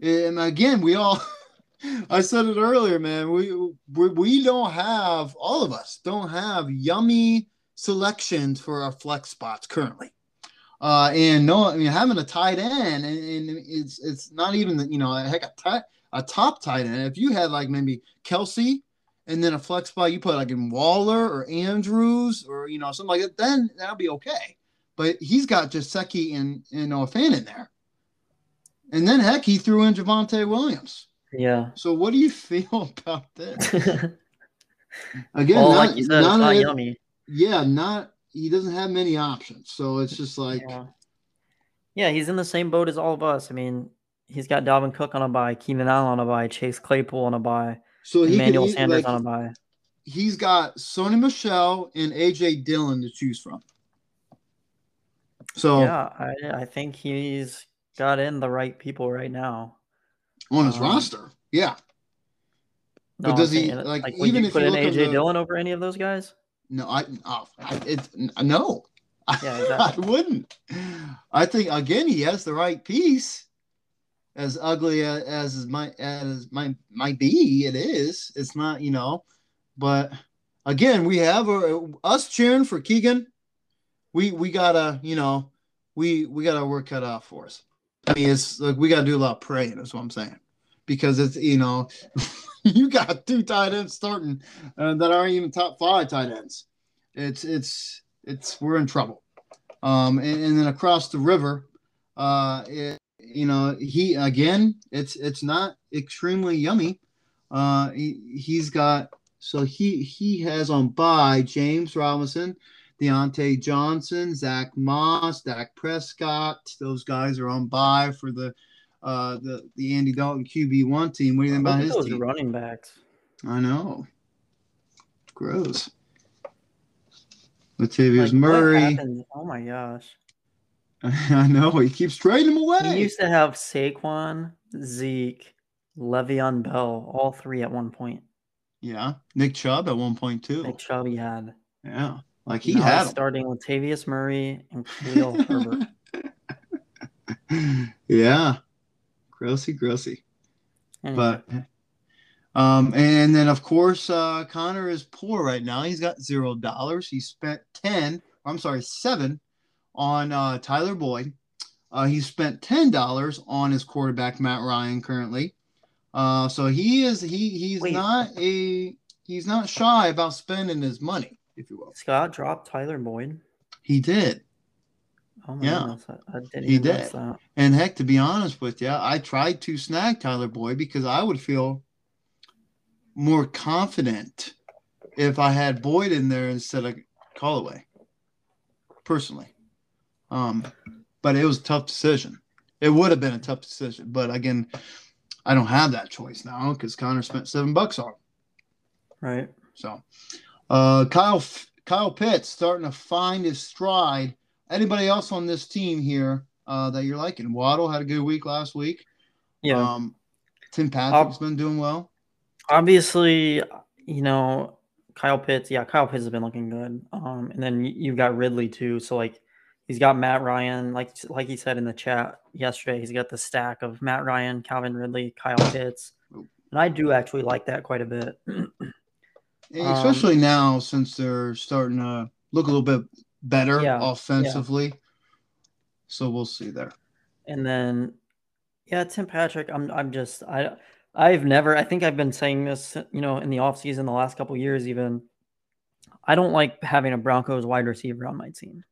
And again, we all I said it earlier, man. We, we we don't have all of us don't have yummy selections for our flex spots currently. Uh, and no, I mean having a tight end, and, and it's it's not even you know heck a tight a top tight end. If you had like maybe Kelce and then a flex spot, you put like in Waller or Andrews or you know something like that, then that'll be okay. But he's got Gesicki and and Noah Fant in there, and then heck, he threw in Javonte Williams. Yeah. So what do you feel about this? Again, not, like said, not it's not yummy. yeah, not he doesn't have many options. So it's just like Yeah. yeah, he's in the same boat as all of us. I mean, he's got Dalvin Cook on a buy, Keenan Allen on a buy, Chase Claypool on a buy, so Emmanuel he, Sanders like, on a buy. he's got Sony Michel and AJ Dillon to choose from. So Yeah, I, I think he's got in the right people right now. on his um, roster, yeah. No, But does he- like, would even you put in AJ the- Dillon over any of those guys? No, I, oh, I no. Yeah, I wouldn't. I think again he has the right piece. As ugly as, as my as my might be, it is. It's not, you know, but again, we have a, us cheering for Keegan. We we gotta, you know, we we got our work cut out for us. I mean, it's like we gotta do a lot of praying. That's what I'm saying, because it's you know, you got two tight ends starting uh, that aren't even top five tight ends. It's it's it's we're in trouble. Um, and, and then across the river, uh, it, you know, he again, it's it's not extremely yummy. Uh, he, he's got so he he has on by James Robinson, Diontae Johnson, Zach Moss, Dak Prescott. Those guys are on by for the uh the the Andy Dalton QB one team. What do you think about his those team? running backs. I know. Gross. Latavius Like, Murray. Oh my gosh. I know he keeps trading them away. He used to have Saquon, Zeke, Le'Veon Bell, all three at one point. yeah, Nick Chubb at one point too. Nick Chubb he had. Yeah, like he Now had starting Latavius Murray and Khalil Herbert. yeah, grossy, grossy. Anyway, But um, and then of course uh, Connor is poor right now. He's got zero dollars. He spent ten. I'm sorry, seven on uh, Tyler Boyd. Uh, he spent ten dollars on his quarterback Matt Ryan currently. Uh, so he is he he's Wait. not a he's not shy about spending his money, if you will. Scott dropped Tyler Boyd. He did. Oh Yeah. goodness, I, I didn't He did. And heck, to be honest with you, I tried to snag Tyler Boyd because I would feel more confident if I had Boyd in there instead of Callaway. Personally, um, but it was a tough decision. It would have been a tough decision, but again, I don't have that choice now because Connor spent seven bucks on. Right. So, uh, Kyle Kyle Pitts starting to find his stride. Anybody else on this team here uh, that you're liking? Waddle had a good week last week. Yeah. Um, Tim Patrick's been doing well. Obviously, you know, Kyle Pitts. Yeah, Kyle Pitts has been looking good. Um, and then you've got Ridley too. So like, he's got Matt Ryan. Like like he said in the chat yesterday, he's got the stack of Matt Ryan, Calvin Ridley, Kyle Pitts, and I do actually like that quite a bit. Especially now since they're starting to look a little bit better Yeah, offensively. So we'll see there. And then, yeah, Tim Patrick. I'm I'm just I I've never. I think I've been saying this, you know, in the offseason the last couple years. Even I don't like having a Broncos wide receiver on my team.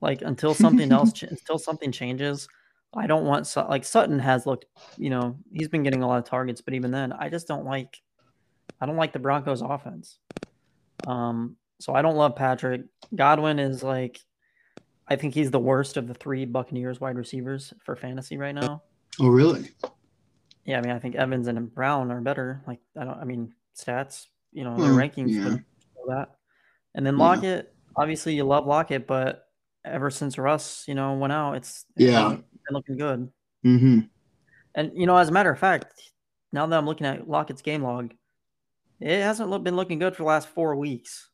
Like until something else, ch- until something changes, I don't want Sut- like Sutton has looked. You know, he's been getting a lot of targets, but even then, I just don't like. I don't like the Broncos offense. Um, so I don't love Patrick. Godwin is like I think he's the worst of the three Buccaneers wide receivers for fantasy right now. Oh, really? Yeah, I mean, I think Evans and Brown are better. Like, I don't, I mean, stats, you know, their Well, rankings yeah. show that. And then Yeah. Lockett, obviously, you love Lockett, but ever since Russ, you know, went out, it's it Yeah. been looking good. Mm-hmm. And you know, as a matter of fact, now that I'm looking at Lockett's game log, it hasn't been looking good for the last four weeks.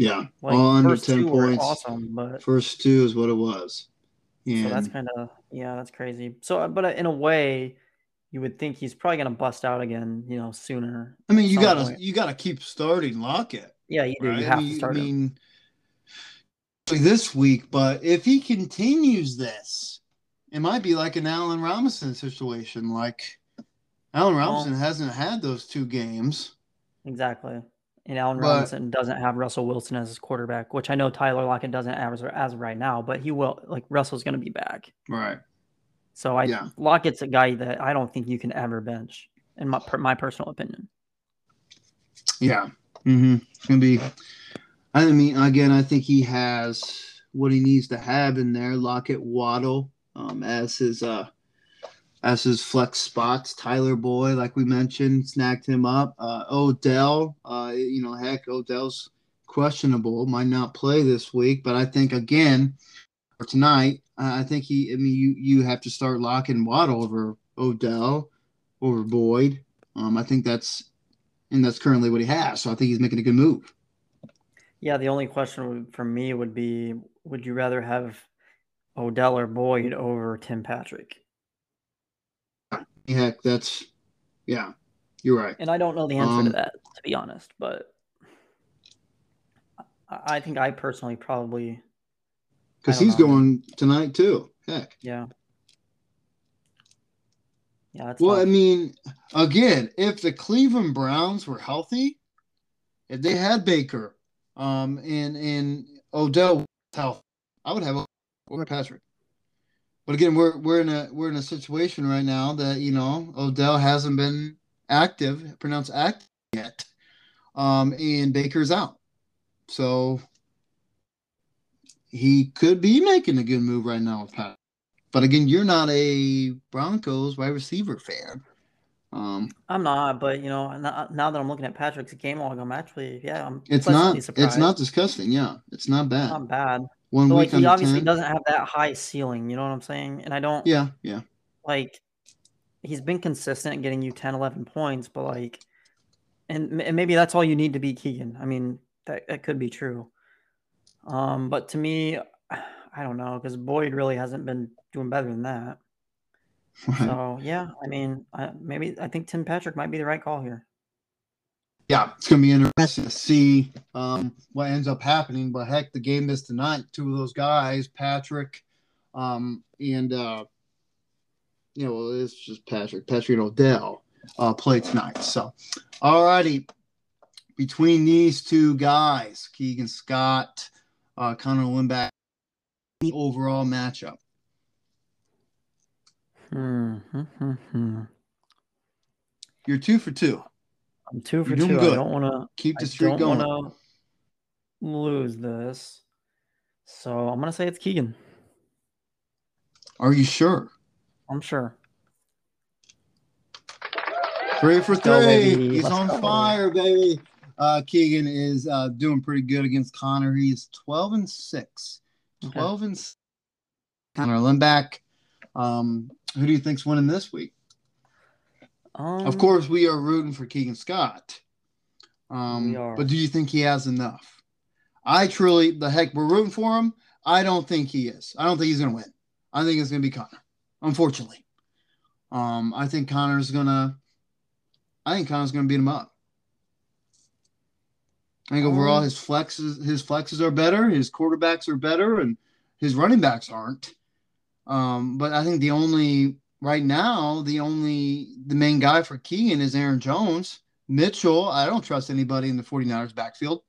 Yeah. Like, All under first 10 two were points. awesome, but First two is what it was. So that's kind of yeah, that's crazy. So, but uh, in a way, you would think he's probably gonna bust out again, you know, sooner. I mean, you gotta point. you gotta keep starting Lockett. Yeah, you do. right? You have I mean, to start I him. This week, but if he continues this, it might be like an Allen Robinson situation. Like Allen Robinson well, hasn't had those two games. Exactly. And Allen but, Robinson doesn't have Russell Wilson as his quarterback, which I know Tyler Lockett doesn't have as, as right now, but he will. Like Russell's going to be back. Right. So I yeah. Lockett's a guy that I don't think you can ever bench, in my my personal opinion. Yeah. Mm-hmm. It's gonna be. I mean, again, I think he has what he needs to have in there. Lockett, Waddle, um, as his uh, as his flex spots. Tyler Boyd, like we mentioned, snagged him up. Uh, Odell, uh, you know, heck, Odell's questionable, might not play this week, but I think again, or tonight, I think he. I mean, you you have to start locking Waddle over Odell, over Boyd. Um, I think that's, and that's currently what he has. So I think he's making a good move. Yeah, the only question for me would be: Would you rather have Odell or Boyd over Tim Patrick? Heck, that's yeah, you're right. And I don't know the answer um, to that, to be honest, but I think I personally probably because he's know. going tonight too. Heck, yeah. Yeah. well, tough. I mean, again, if the Cleveland Browns were healthy, if they had Baker, um, and and Odell health, I would have over Patrick. But again, we're we're in a we're in a situation right now that you know Odell hasn't been active, pronounced active yet, um, and Baker's out, so he could be making a good move right now with Pat. But again, you're not a Broncos wide receiver fan. Um, I'm not, but you know, now that I'm looking at Patrick's game log, I'm actually, yeah, I'm. It's not. Surprised. It's not disgusting. Yeah, it's not bad. Not bad. One week like he obviously 10. doesn't have that high ceiling. You know what I'm saying? And I don't. Yeah, yeah. Like, he's been consistent in getting you 10, 11 points, but like, and, and maybe that's all you need to be Keegan. I mean, that that could be true. Um, but to me, I don't know because Boyd really hasn't been doing better than that. So yeah, I mean, I, maybe I think Tim Patrick might be the right call here yeah, it's going to be interesting to see um, what ends up happening. But heck, the game is tonight. Two of those guys, Patrick um, and, uh, you know, it's just Patrick, Patrick and Odell uh, play tonight. So, all righty. Between these two guys, Keegan Scott, uh, Connor Lindback, the overall matchup. Hmm, hmm, hmm, hmm. You're two for two. I'm two for two. Good. I don't want to keep the streak going. Lose this, so I'm gonna say it's Keegan. Are you sure? I'm sure. Three for three. He's Let's on go. fire, baby. Uh, Keegan is uh, doing pretty good against Connor. He's 12 and 6. 12 okay. and 6. Connor Lindback. Um, who do you think's winning this week? Um, of course, we are rooting for Keegan Scott. Um, but do you think he has enough? I truly, the heck, we're rooting for him. I don't think he is. I don't think he's going to win. I think it's going to be Connor, unfortunately. Um, I think Connor's going to, I think Connor's going to beat him up. I think overall um, his flexes, his flexes are better, his quarterbacks are better, and his running backs aren't. Um, but I think the only right now, the only the main guy for Keegan is Aaron Jones. Mitchell, I don't trust anybody in the 49ers backfield.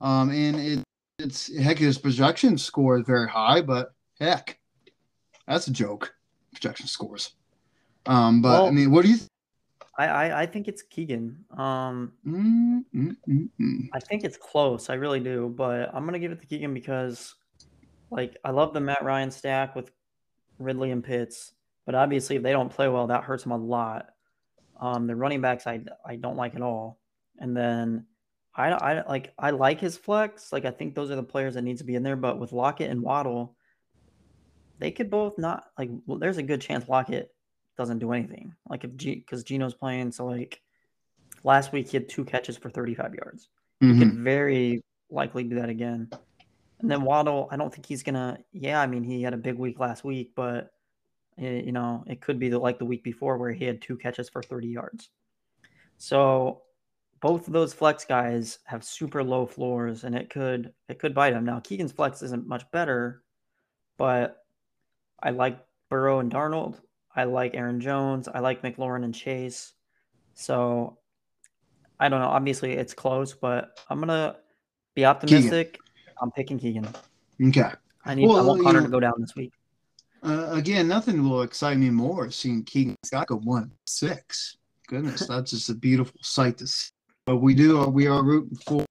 Um, and it, it's heck, his projection score is very high, but heck, that's a joke. Projection scores. Um, but well, I mean, what do you? Th- I, I, I think it's Keegan. Um, mm, mm, mm, mm, I think it's close. I really do, but I'm gonna give it to Keegan because, like, I love the Matt Ryan stack with Ridley and Pitts. But obviously, if they don't play well, that hurts them a lot. Um, the running backs, I I don't like at all. And then I I like I like his flex. Like I think those are the players that needs to be in there. But with Lockett and Waddle, they could both not like. Well, there's a good chance Lockett doesn't do anything. Like if G because Geno's playing, so like last week he had two catches for 35 yards. Mm-hmm. He could mm-hmm. very likely do that again. And then Waddle, I don't think he's gonna. Yeah, I mean he had a big week last week, but Eh, you know, it could be the, like the week before where he had two catches for 30 yards. So both of those flex guys have super low floors and it could it could bite him. Now Keegan's flex isn't much better, but I like Burrow and Darnold. I like Aaron Jones. I like McLaurin and Chase. So I don't know. Obviously, it's close, but I'm gonna be optimistic. Keegan. I'm picking Keegan. Okay. I need. Well, I want Connor know, to go down this week. Uh, again, nothing will excite me more seeing Keegan Scott go one six. Goodness, that's just a beautiful sight to see. But we do. Uh, we are rooting for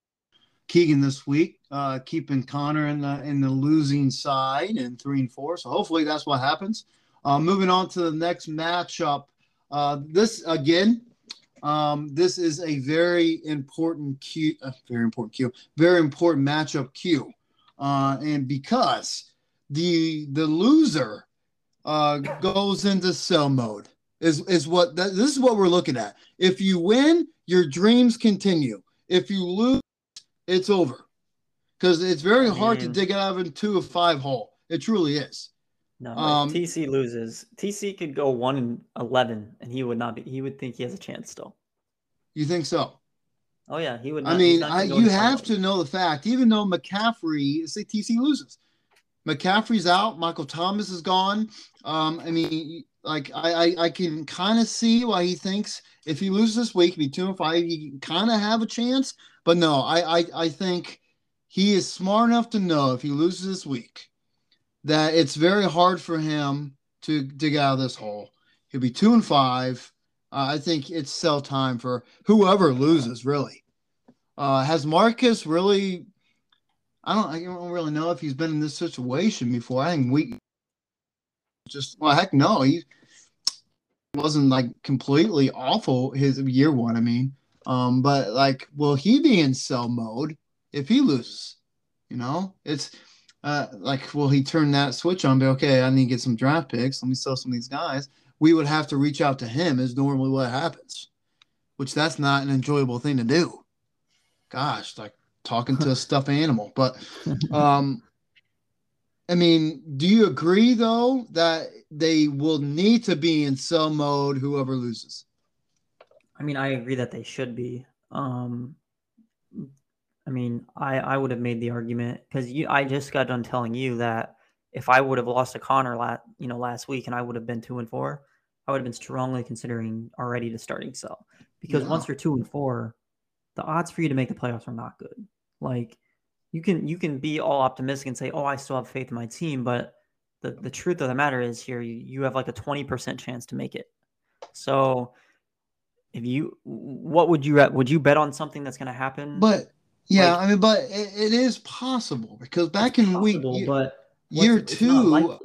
Keegan this week, uh, keeping Connor in the in the losing side in three and four. So hopefully that's what happens. Uh, moving on to the next matchup. Uh, this again, um, this is a very important cue, uh, very important cue, very important matchup cue, uh, and because the the loser uh, goes into sell mode is is what that, this is what we're looking at. If you win, your dreams continue. If you lose, it's over. Because it's very hard to dig out of a two of five hole. It truly is. No, um, TC loses. TC could go one and eleven, and he would not be. He would think he has a chance still. You think so? Oh yeah, he would. Not, I mean, I, you have to know the fact. Even though McCaffrey, say TC loses, McCaffrey's out. Michael Thomas is gone. Um, I mean, like I, I, I can kind of see why he thinks if he loses this week, be two and five, he kind of have a chance. But no, I, I, I think he is smart enough to know if he loses this week that it's very hard for him to dig out of this hole. He'll be two and five. Uh, I think it's sell time for whoever loses. Really, uh, has Marcus really? I don't. I don't really know if he's been in this situation before. I think we just well, heck no, he wasn't like completely awful his year one. I mean, um, but like, will he be in sell mode if he loses? You know, it's uh, like, will he turn that switch on? Be okay. I need to get some draft picks. Let me sell some of these guys. We would have to reach out to him, is normally what happens, which that's not an enjoyable thing to do. Gosh, like talking to a stuffed animal. But, um, I mean, do you agree though that they will need to be in sell mode whoever loses? I mean, I agree that they should be. Um, I mean, I I would have made the argument because you I just got done telling you that if I would have lost to Connor last you know last week and I would have been two and four, I would have been strongly considering already the starting sell because yeah. once you're two and four, the odds for you to make the playoffs are not good. Like you can you can be all optimistic and say, oh, I still have faith in my team, but the the truth of the matter is here you, you have like a twenty percent chance to make it. So if you what would you would you bet on something that's going to happen but yeah, like, I mean, but it, it is possible because back in possible, week but year two.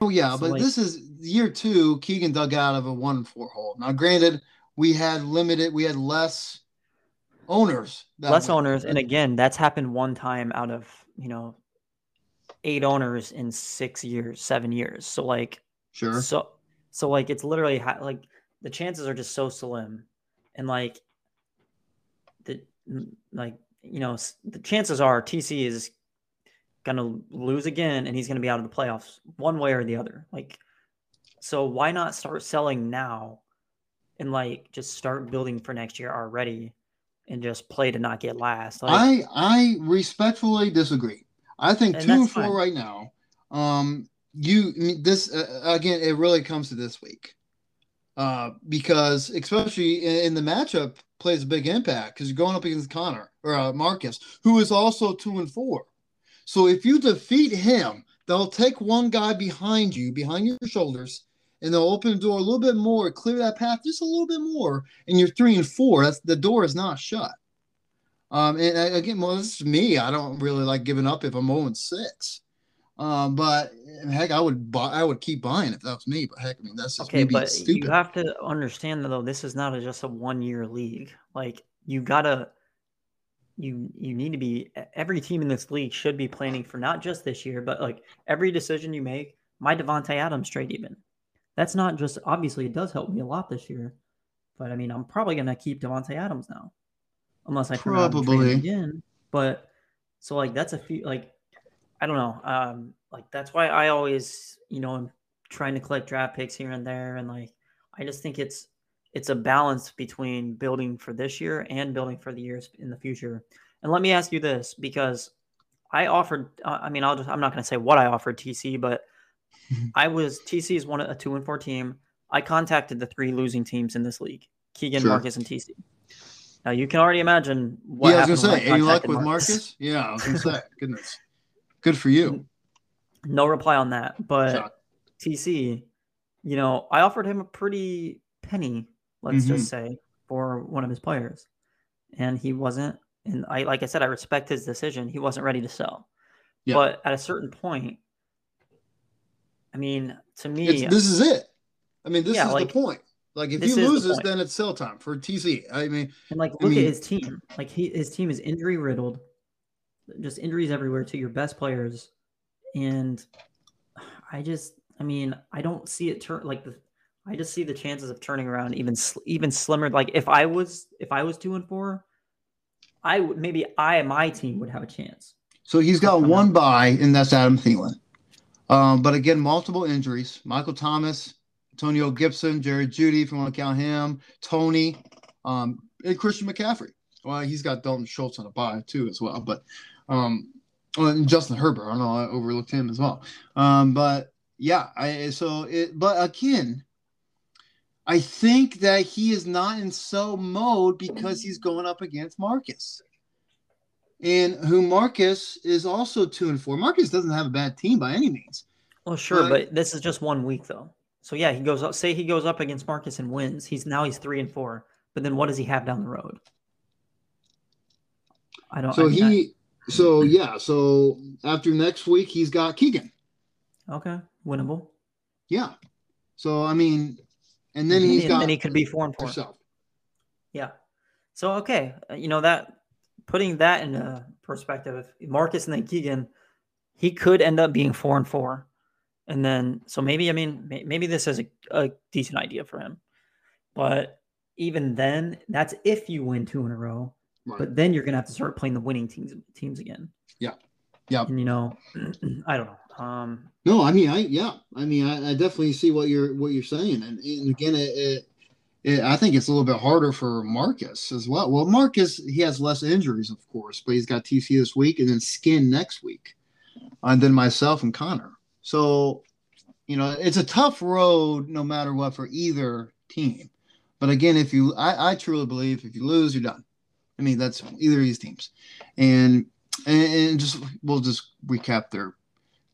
Oh yeah, but like, this is year two. Keegan dug out of a 1 4 hole. Now, granted, we had limited, we had less owners. Less way. owners, and again, that's happened one time out of you know eight owners in six years, seven years. So like, sure. So so like, it's literally ha- like the chances are just so slim, and like the like you know, the chances are TC is to lose again and he's to be out of the playoffs one way or the other. Like, so why not start selling now and like just start building for next year already and just play to not get last? Like, I I respectfully disagree. I think two and four fine. right now. Um, you this uh, again, it really comes to this week, uh, because especially in, in the matchup plays a big impact because you're going up against Connor or uh, Marcus, who is also two and four. So if you defeat him, they'll take one guy behind you, behind your shoulders, and they'll open the door a little bit more, clear that path just a little bit more, and you're three and four. That's the door is not shut. Um, and uh, again, well, this is me. I don't really like giving up if I'm 0 six. Um, but heck, I would buy, I would keep buying if that was me. But heck, I mean, that's just okay. But stupid. you have to understand that though, this is not a, just a one year league. Like you gotta, you you need to be. Every team in this league should be planning for not just this year, but like every decision you make. My Davante Adams trade, even that's not just obviously it does help me a lot this year, but I mean I'm probably gonna keep Davante Adams now, unless I probably again. But so like that's a few like I don't know. Um, like that's why I always, you know, I'm trying to collect draft picks here and there, and like I just think it's it's a balance between building for this year and building for the years in the future. And let me ask you this, because I offered. Uh, I mean, I'll just I'm not going to say what I offered TC, but I was TC is one of a two and four team. I contacted the three losing teams in this league: Keegan, sure. Marcus, and TC. Now you can already imagine what. Yeah, I was gonna say, any luck with Marcus? Marcus? Yeah, I was gonna say, goodness, good for you. No reply on that, but TC, you know, I offered him a pretty penny, let's mm-hmm. just say, for one of his players, and he wasn't. And I, like I said, I respect his decision. He wasn't ready to sell, yeah. but at a certain point, I mean, to me, it's, this is it. I mean, this yeah, is like, the point. Like if he loses, the then it's sell time for TC. I mean, and like look I mean, at his team. Like he, his team is injury riddled, just injuries everywhere to your best players, and I just, I mean, I don't see it turn like the. I just see the chances of turning around even even slimmer. Like if I was if I was two and four, I would maybe I my team would have a chance. So he's got one buy, and that's Adam Thielen. Um, but again, multiple injuries. Michael Thomas, Antonio Gibson, Jerry Jeudy, if you want to count him, Tony, um, and Christian McCaffrey. Well, he's got Dalton Schultz on a buy too as well. But um, and Justin Herbert, I don't know, I overlooked him as well. Um, but yeah, I so it. But again, I think that he is not in so mode because he's going up against Marcus and who Marcus is also two and four. Marcus doesn't have a bad team by any means. Well, sure, but, but this is just one week though. So yeah, he goes up. Say he goes up against Marcus and wins. He's now he's three and four. But then what does he have down the road? I don't. So I mean, he. I, so yeah. So after next week, he's got Keegan. Okay, winnable. Yeah. So I mean, and then he's and got. Then he could be four and four. Himself. Yeah. So okay, you know that putting that in a perspective, of Marcus and then Keegan, he could end up being four and four. And then, so maybe, I mean, maybe this is a, a decent idea for him. But even then, that's if you win two in a row. Right. But then you're going to have to start playing the winning teams teams again. Yeah. Yeah. And, you know, I don't know. Um, no, I mean, I, yeah, I mean, I, I definitely see what you're, what you're saying. And, and again, it, it it, I think it's a little bit harder for Marcus as well. Well, Marcus he has less injuries, of course, but he's got TC this week and then Skin next week, and then myself and Connor. So, you know, it's a tough road no matter what for either team. But again, if you, I, I truly believe if you lose, you're done. I mean, that's either of these teams, and and, and just we'll just recap their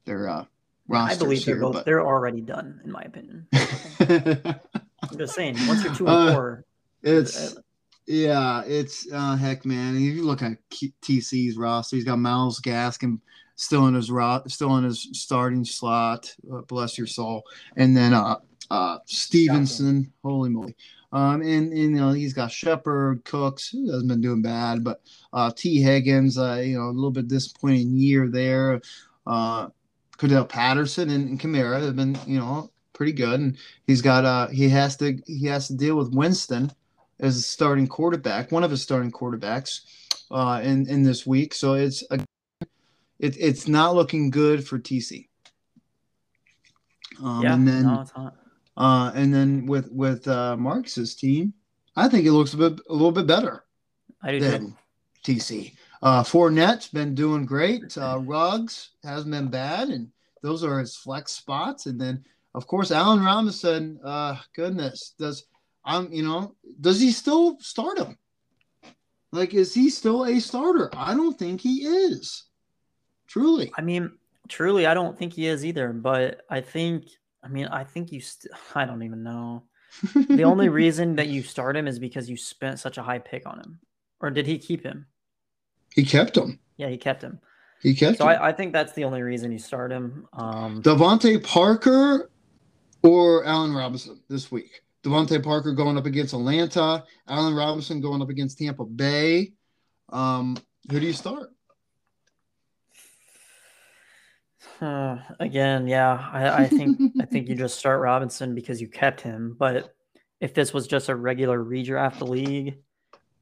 their uh, rosters. I believe they're here, both. But... They're already done, in my opinion. I'm just saying, once you're two and uh, four, it's uh, yeah, it's uh, heck, man. If you look at TC's roster, he's got Myles Gaskin still in his ro- still in his starting slot. Uh, bless your soul. And then uh, uh, Stevenson, holy moly. Um, and, and you know he's got Shepard, Cooks, who hasn't been doing bad, but uh, Tee Higgins, uh, you know a little bit disappointing year there. Uh, Cordarrelle Patterson and, and Kamara have been you know pretty good, and he's got uh he has to he has to deal with Winston as a starting quarterback, one of his starting quarterbacks, uh, in in this week. So it's a it, it's not looking good for TC. Um, yeah, and then no, it's not. Uh, and then with with uh, Marx's team, I think it looks a bit a little bit better I do than too. TC. Uh, Fournette's been doing great. Uh, Ruggs hasn't been bad, and those are his flex spots. And then of course, Allen Robinson, uh, goodness, does I'm you know, does he still start him? Like, is he still a starter? I don't think he is. Truly. I mean, truly, I don't think he is either. But I think, I mean, I think you. St- I don't even know. the only reason that you start him is because you spent such a high pick on him, or did he keep him? He kept him. Yeah, he kept him. He kept. So I, I, think that's the only reason you start him. Um, DeVante Parker or Allen Robinson this week. DeVante Parker going up against Atlanta, Allen Robinson going up against Tampa Bay. Um, who do you start? Uh, again, yeah, I, I think I think you just start Robinson because you kept him. But if this was just a regular redraft league,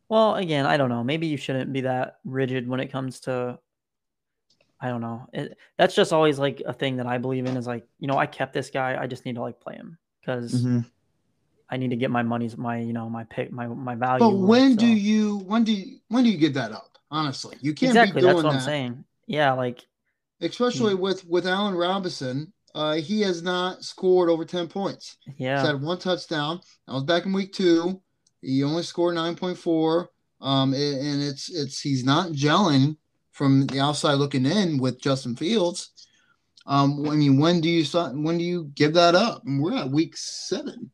well, again, I don't know. Maybe you shouldn't be that rigid when it comes to I don't know. It, that's just always like a thing that I believe in is like, you know, I kept this guy. I just need to like play him because mm-hmm. I need to get my money's my, you know, my pick, my, my value. But when so. do you, when do you, when do you get that up? Honestly, you can't exactly. that's what that. I'm saying. Yeah. Like, especially with, with Allen Robinson uh, he has not scored over 10 points. Yeah. He's had one touchdown. I was back in week two. He only scored 9.4. Um, and it's it's he's not gelling from the outside looking in with Justin Fields. Um, I mean, when do you when do you give that up? And we're at week seven.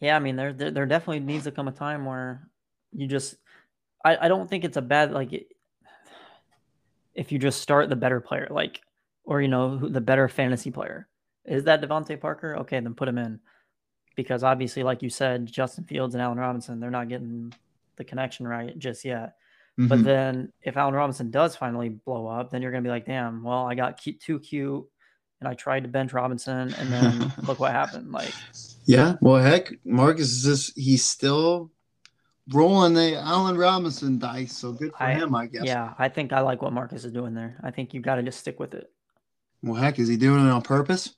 Yeah, I mean, there, there there definitely needs to come a time where you just. I, I don't think it's a bad like. If you just start the better player, like, or you know, the better fantasy player, is that DeVante Parker? Okay, then put him in, because obviously, like you said, Justin Fields and Allen Robinson, they're not getting the connection right just yet. Mm-hmm. But then if Allen Robinson does finally blow up, then you're going to be like, damn, well, I got cute, too cute and I tried to bench Robinson and then look what happened. Like, yeah, well, heck, Marcus is just, he's still rolling the Allen Robinson dice. So good for I, him, I guess. Yeah, I think I like what Marcus is doing there. I think you've got to just stick with it. Well, heck, is he doing it on purpose?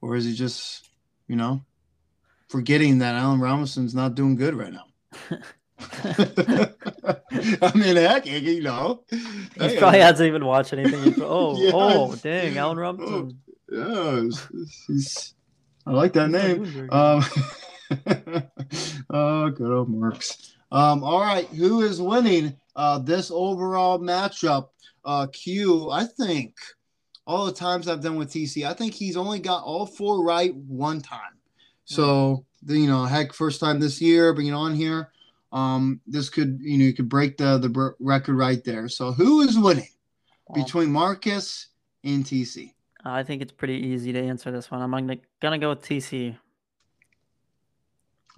Or is he just, you know, forgetting that Allen Robinson's not doing good right now? I mean, heck, you know, he hey, probably hasn't even watched anything. Oh, yeah, oh, dang, Allen Robinson. Oh, yeah, he's, I like that name. Um, oh, good old Marks. Um, all right, who is winning uh, this overall matchup? Uh, Q, I think all the times I've done with TC, I think he's only got all four right one time. So, you know, heck, first time this year, being on here um, this could you know you could break the the record right there. So who is winning between Marcus and TC? I think it's pretty easy to answer this one. I'm gonna gonna go with TC.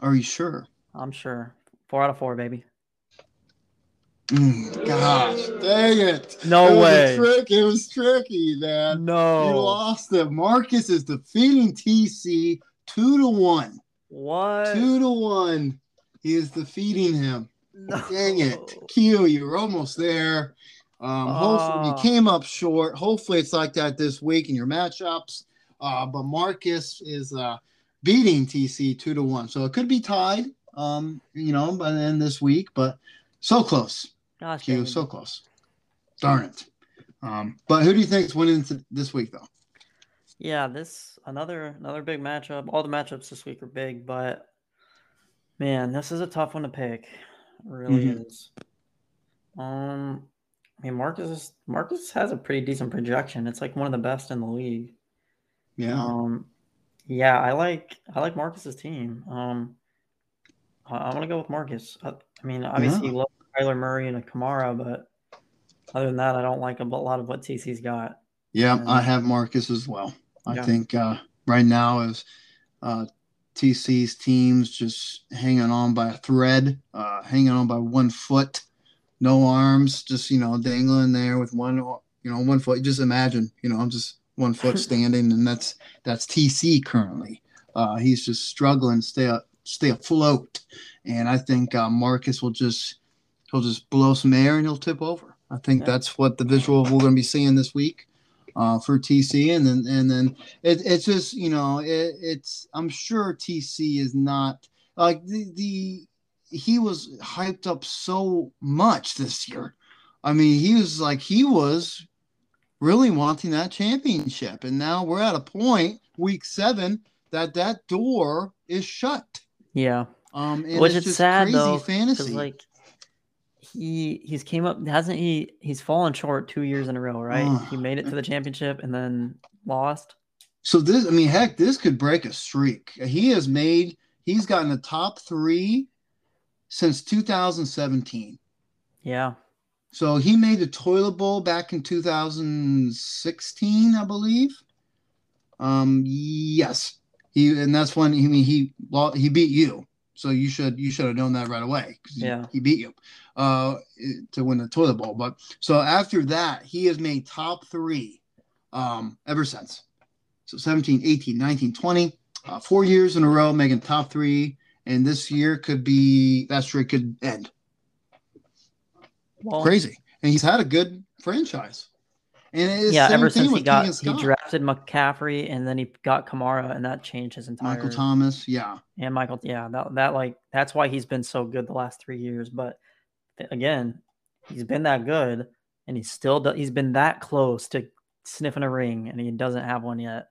Are you sure? I'm sure. Four out of four, baby. Mm, gosh, dang it! No it way. trick. It was tricky, man. No, you lost it. Marcus is defeating TC two to one. What? Two to one. He is defeating him. No. Dang it. Q, you were almost there. Um, hopefully you ah. came up short. Hopefully it's like that this week in your matchups. Uh, but Marcus is uh, beating TC two to one. So it could be tied, um, you know, by the end this week, but so close. Gosh, Q, so close. Darn it. Um, but who do you think is winning this week though? Yeah, this another another big matchup. All the matchups this week are big, but Man, this is a tough one to pick. It really mm-hmm. is. Um, I mean, Marcus is, Marcus has a pretty decent projection. It's like one of the best in the league. Yeah. Um, yeah, I like I like Marcus's team. Um, I, am gonna go with Marcus. I, I mean, obviously, yeah. love Kyler Murray and a Kamara, but other than that, I don't like a lot of what TC's got. Yeah, and, I have Marcus as well. I yeah. think uh, right now is uh, TC's teams just hanging on by a thread, uh, hanging on by one foot, no arms, just you know dangling there with one you know one foot. Just imagine, you know, I'm just one foot standing, and that's that's TC currently. Uh, he's just struggling to stay up, stay afloat, and I think uh, Marcus will just he'll just blow some air and he'll tip over. I think yeah. that's what the visual we're going to be seeing this week uh, for TC, and then and then it, it's just you know it, it's I'm sure TC is not like the the he was hyped up so much this year. I mean, he was like he was really wanting that championship, and now we're at a point week seven that that door is shut. Yeah. Um, which is sad though, fantasy. like he he's came up hasn't he he's fallen short two years in a row right? Uh, he made it to the championship and then lost? So this i mean heck this could break a streak. He has made he's gotten the top three since 2017 yeah. So he made the toilet bowl back in 2016 i believe. Um yes. He and that's when he I mean he he beat you so you should you should have known that right away because yeah. he beat you uh, to win the toilet bowl. But so after that, he has made top three um, ever since. So 17, 18, 19, 20, uh, four years in a row making top three. And this year could be that streak could end. Well, Crazy. And he's had a good franchise. And yeah, ever since he got he drafted McCaffrey and then he got Kamara and that changed his entire Michael Thomas, yeah. And Michael, yeah, that that like that's why he's been so good the last three years. But again, he's been that good and he's still he's been that close to sniffing a ring, and he doesn't have one yet.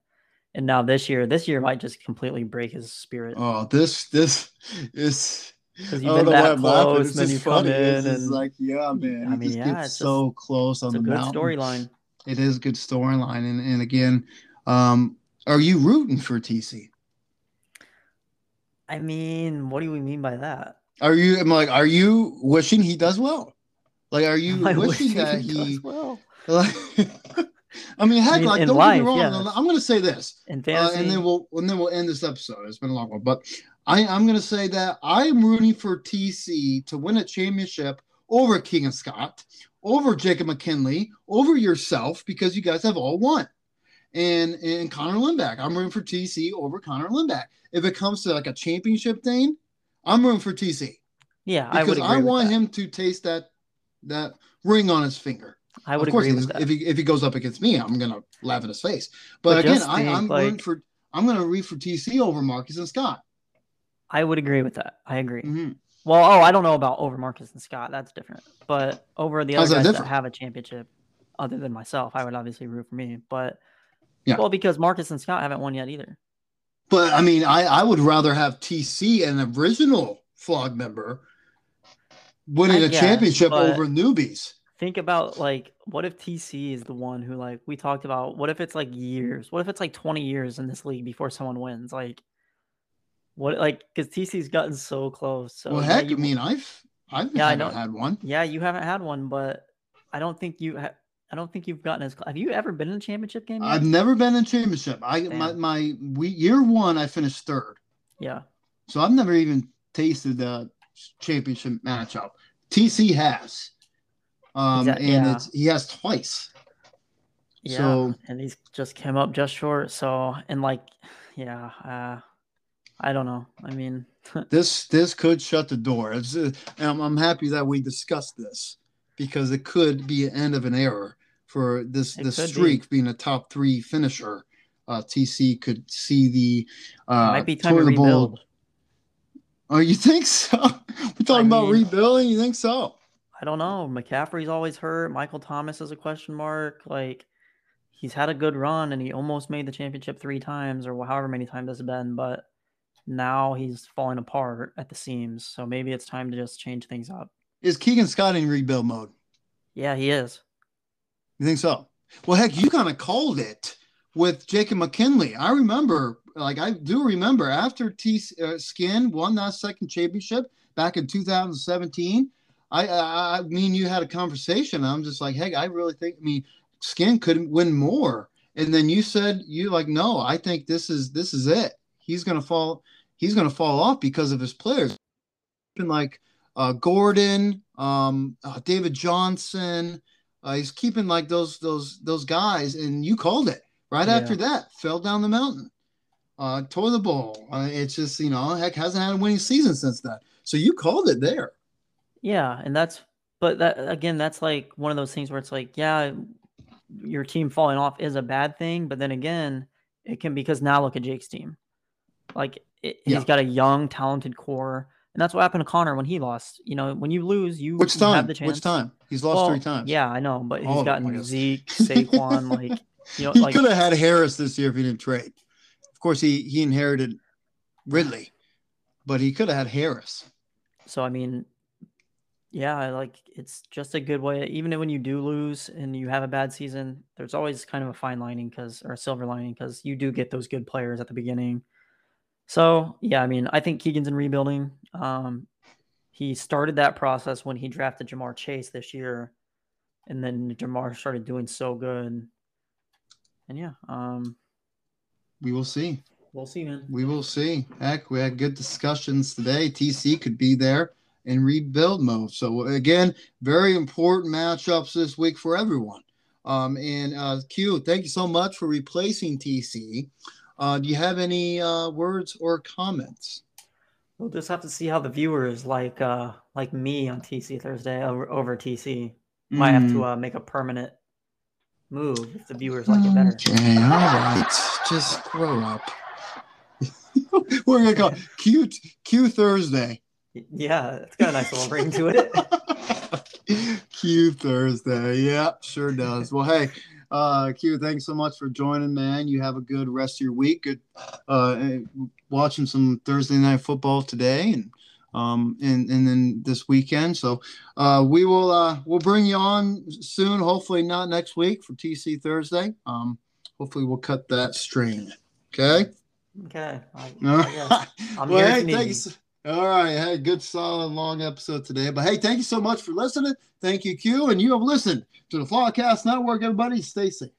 And now this year, this year might just completely break his spirit. Oh, this this is because you've been that close, and then you come in, and like, yeah, man. I mean, yeah, it's so just, close on the a good storyline. It is a good storyline, and and again, um, are you rooting for TC? I mean, what do we mean by that? Are you? I'm like, are you wishing he does well? Like, are you wishing, wishing, that he, he well? Like, I mean, heck, I mean, like, don't life, get me wrong. Yeah. I'm going to say this, uh, and then we'll and then we'll end this episode. It's been a long one, but I, I'm going to say that I'm rooting for TC to win a championship over Keegan Scott, over Jacob McKinley, over yourself because you guys have all won. And and Connor Lindback, I'm rooting for TC over Connor Lindback. If it comes to like a championship thing, I'm rooting for TC. Yeah, because I, I want him to taste that that ring on his finger. I would of course, agree with that. If he if he goes up against me, I'm gonna laugh in his face. But, but again, I, am like, rooting for I'm gonna read for TC over Marcus and Scott. I would agree with that. I agree. Mm-hmm. Well, oh, I don't know about over Marcus and Scott. That's different. But over the oh, other guys that have a championship, other than myself, I would obviously root for me. But yeah. well, because Marcus and Scott haven't won yet either. But I mean, I I would rather have TC, an original flog member, winning I a championship over newbies. Think about like, what if TC is the one who like we talked about? What if it's like years? What if it's like twenty years in this league before someone wins? Like, what like because TC's gotten so close. So well, heck, you, I mean, I've I've yeah, I had one. Yeah, you haven't had one, but I don't think you have. I don't think you've gotten as. Have you ever been in a championship game? Yet? I've never been in a championship. I Damn. my my we, year one, I finished third. Yeah. So I've never even tasted the championship matchup. TC has, um, that, and yeah. it's he has twice. Yeah, so, and he's just came up just short. So and like, yeah, uh, I don't know. I mean, this this could shut the door. It's, uh, I'm, I'm happy that we discussed this because it could be an end of an era for this this streak be. being a top three finisher. Uh, TC could see the uh, might be time to rebuild. Oh, you think so? We're talking I mean, about rebuilding. You think so? I don't know. McCaffrey's always hurt. Michael Thomas is a question mark. Like he's had a good run and he almost made the championship three times or however many times it's been, but now he's falling apart at the seams. So maybe it's time to just change things up. Is Keegan Scott in rebuild mode? Yeah, he is. You think so? Well, heck, you kind of called it with Jacob McKinley. I remember, like, I do remember after T uh, Skin won that second championship back in 2017. I, I, I mean, you had a conversation. I'm just like, hey, I really think, I mean, Skin couldn't win more. And then you said, you like, no, I think this is this is it. He's gonna fall. He's gonna fall off because of his players. And like uh, Gordon, um, uh, David Johnson. Uh, he's keeping like those those those guys, and you called it right yeah. after that. Fell down the mountain, uh, tore the ball. Uh, it's just you know, heck, hasn't had a winning season since that. So you called it there. Yeah, and that's but that again, that's like one of those things where it's like, yeah, your team falling off is a bad thing, but then again, it can because now look at Jake's team. Like it, yeah. he's got a young, talented core. And that's what happened to Connor when he lost. You know, when you lose, you which time? have the chance. Which time? He's lost well, three times. Yeah, I know, but he's oh gotten Zeke, Saquon, like you know, he like, could have had Harris this year if he didn't trade. Of course, he he inherited Ridley, but he could have had Harris. So I mean, yeah, like it's just a good way. Even when you do lose and you have a bad season, there's always kind of a fine lining because or a silver lining because you do get those good players at the beginning so yeah, I mean, I think Keegan's in rebuilding. Um, he started that process when he drafted Ja'Marr Chase this year, and then Ja'Marr started doing so good. And yeah, um, we will see. We'll see, man. We will see. Heck, we had good discussions today. TC could be there in rebuild mode. So again, very important matchups this week for everyone. Um, and uh, Q, thank you so much for replacing TC. Uh, do you have any uh, words or comments? We'll just have to see how the viewers like uh, like me on TC Thursday over, over TC. Might mm. have to hmm. uh, make a permanent move if the viewers like it better. Okay, all right. Just grow up. We're gonna call Q Q Thursday. Yeah, it's got a nice little ring to it. Q Thursday. Yeah, sure does. Well, hey, Uh, Q, thanks so much for joining, man. You have a good rest of your week. Good uh, watching some Thursday night football today and um, and and then this weekend. So uh, we will uh, we'll bring you on soon. Hopefully not next week for TC Thursday. Um, hopefully we'll cut that strain. Okay. Okay. I, I I'm well, hey, thanks. All right. Hey, good, solid, long episode today. But hey, thank you so much for listening. Thank you, Q. And you have listened to the Flawcast Network. Everybody, stay safe.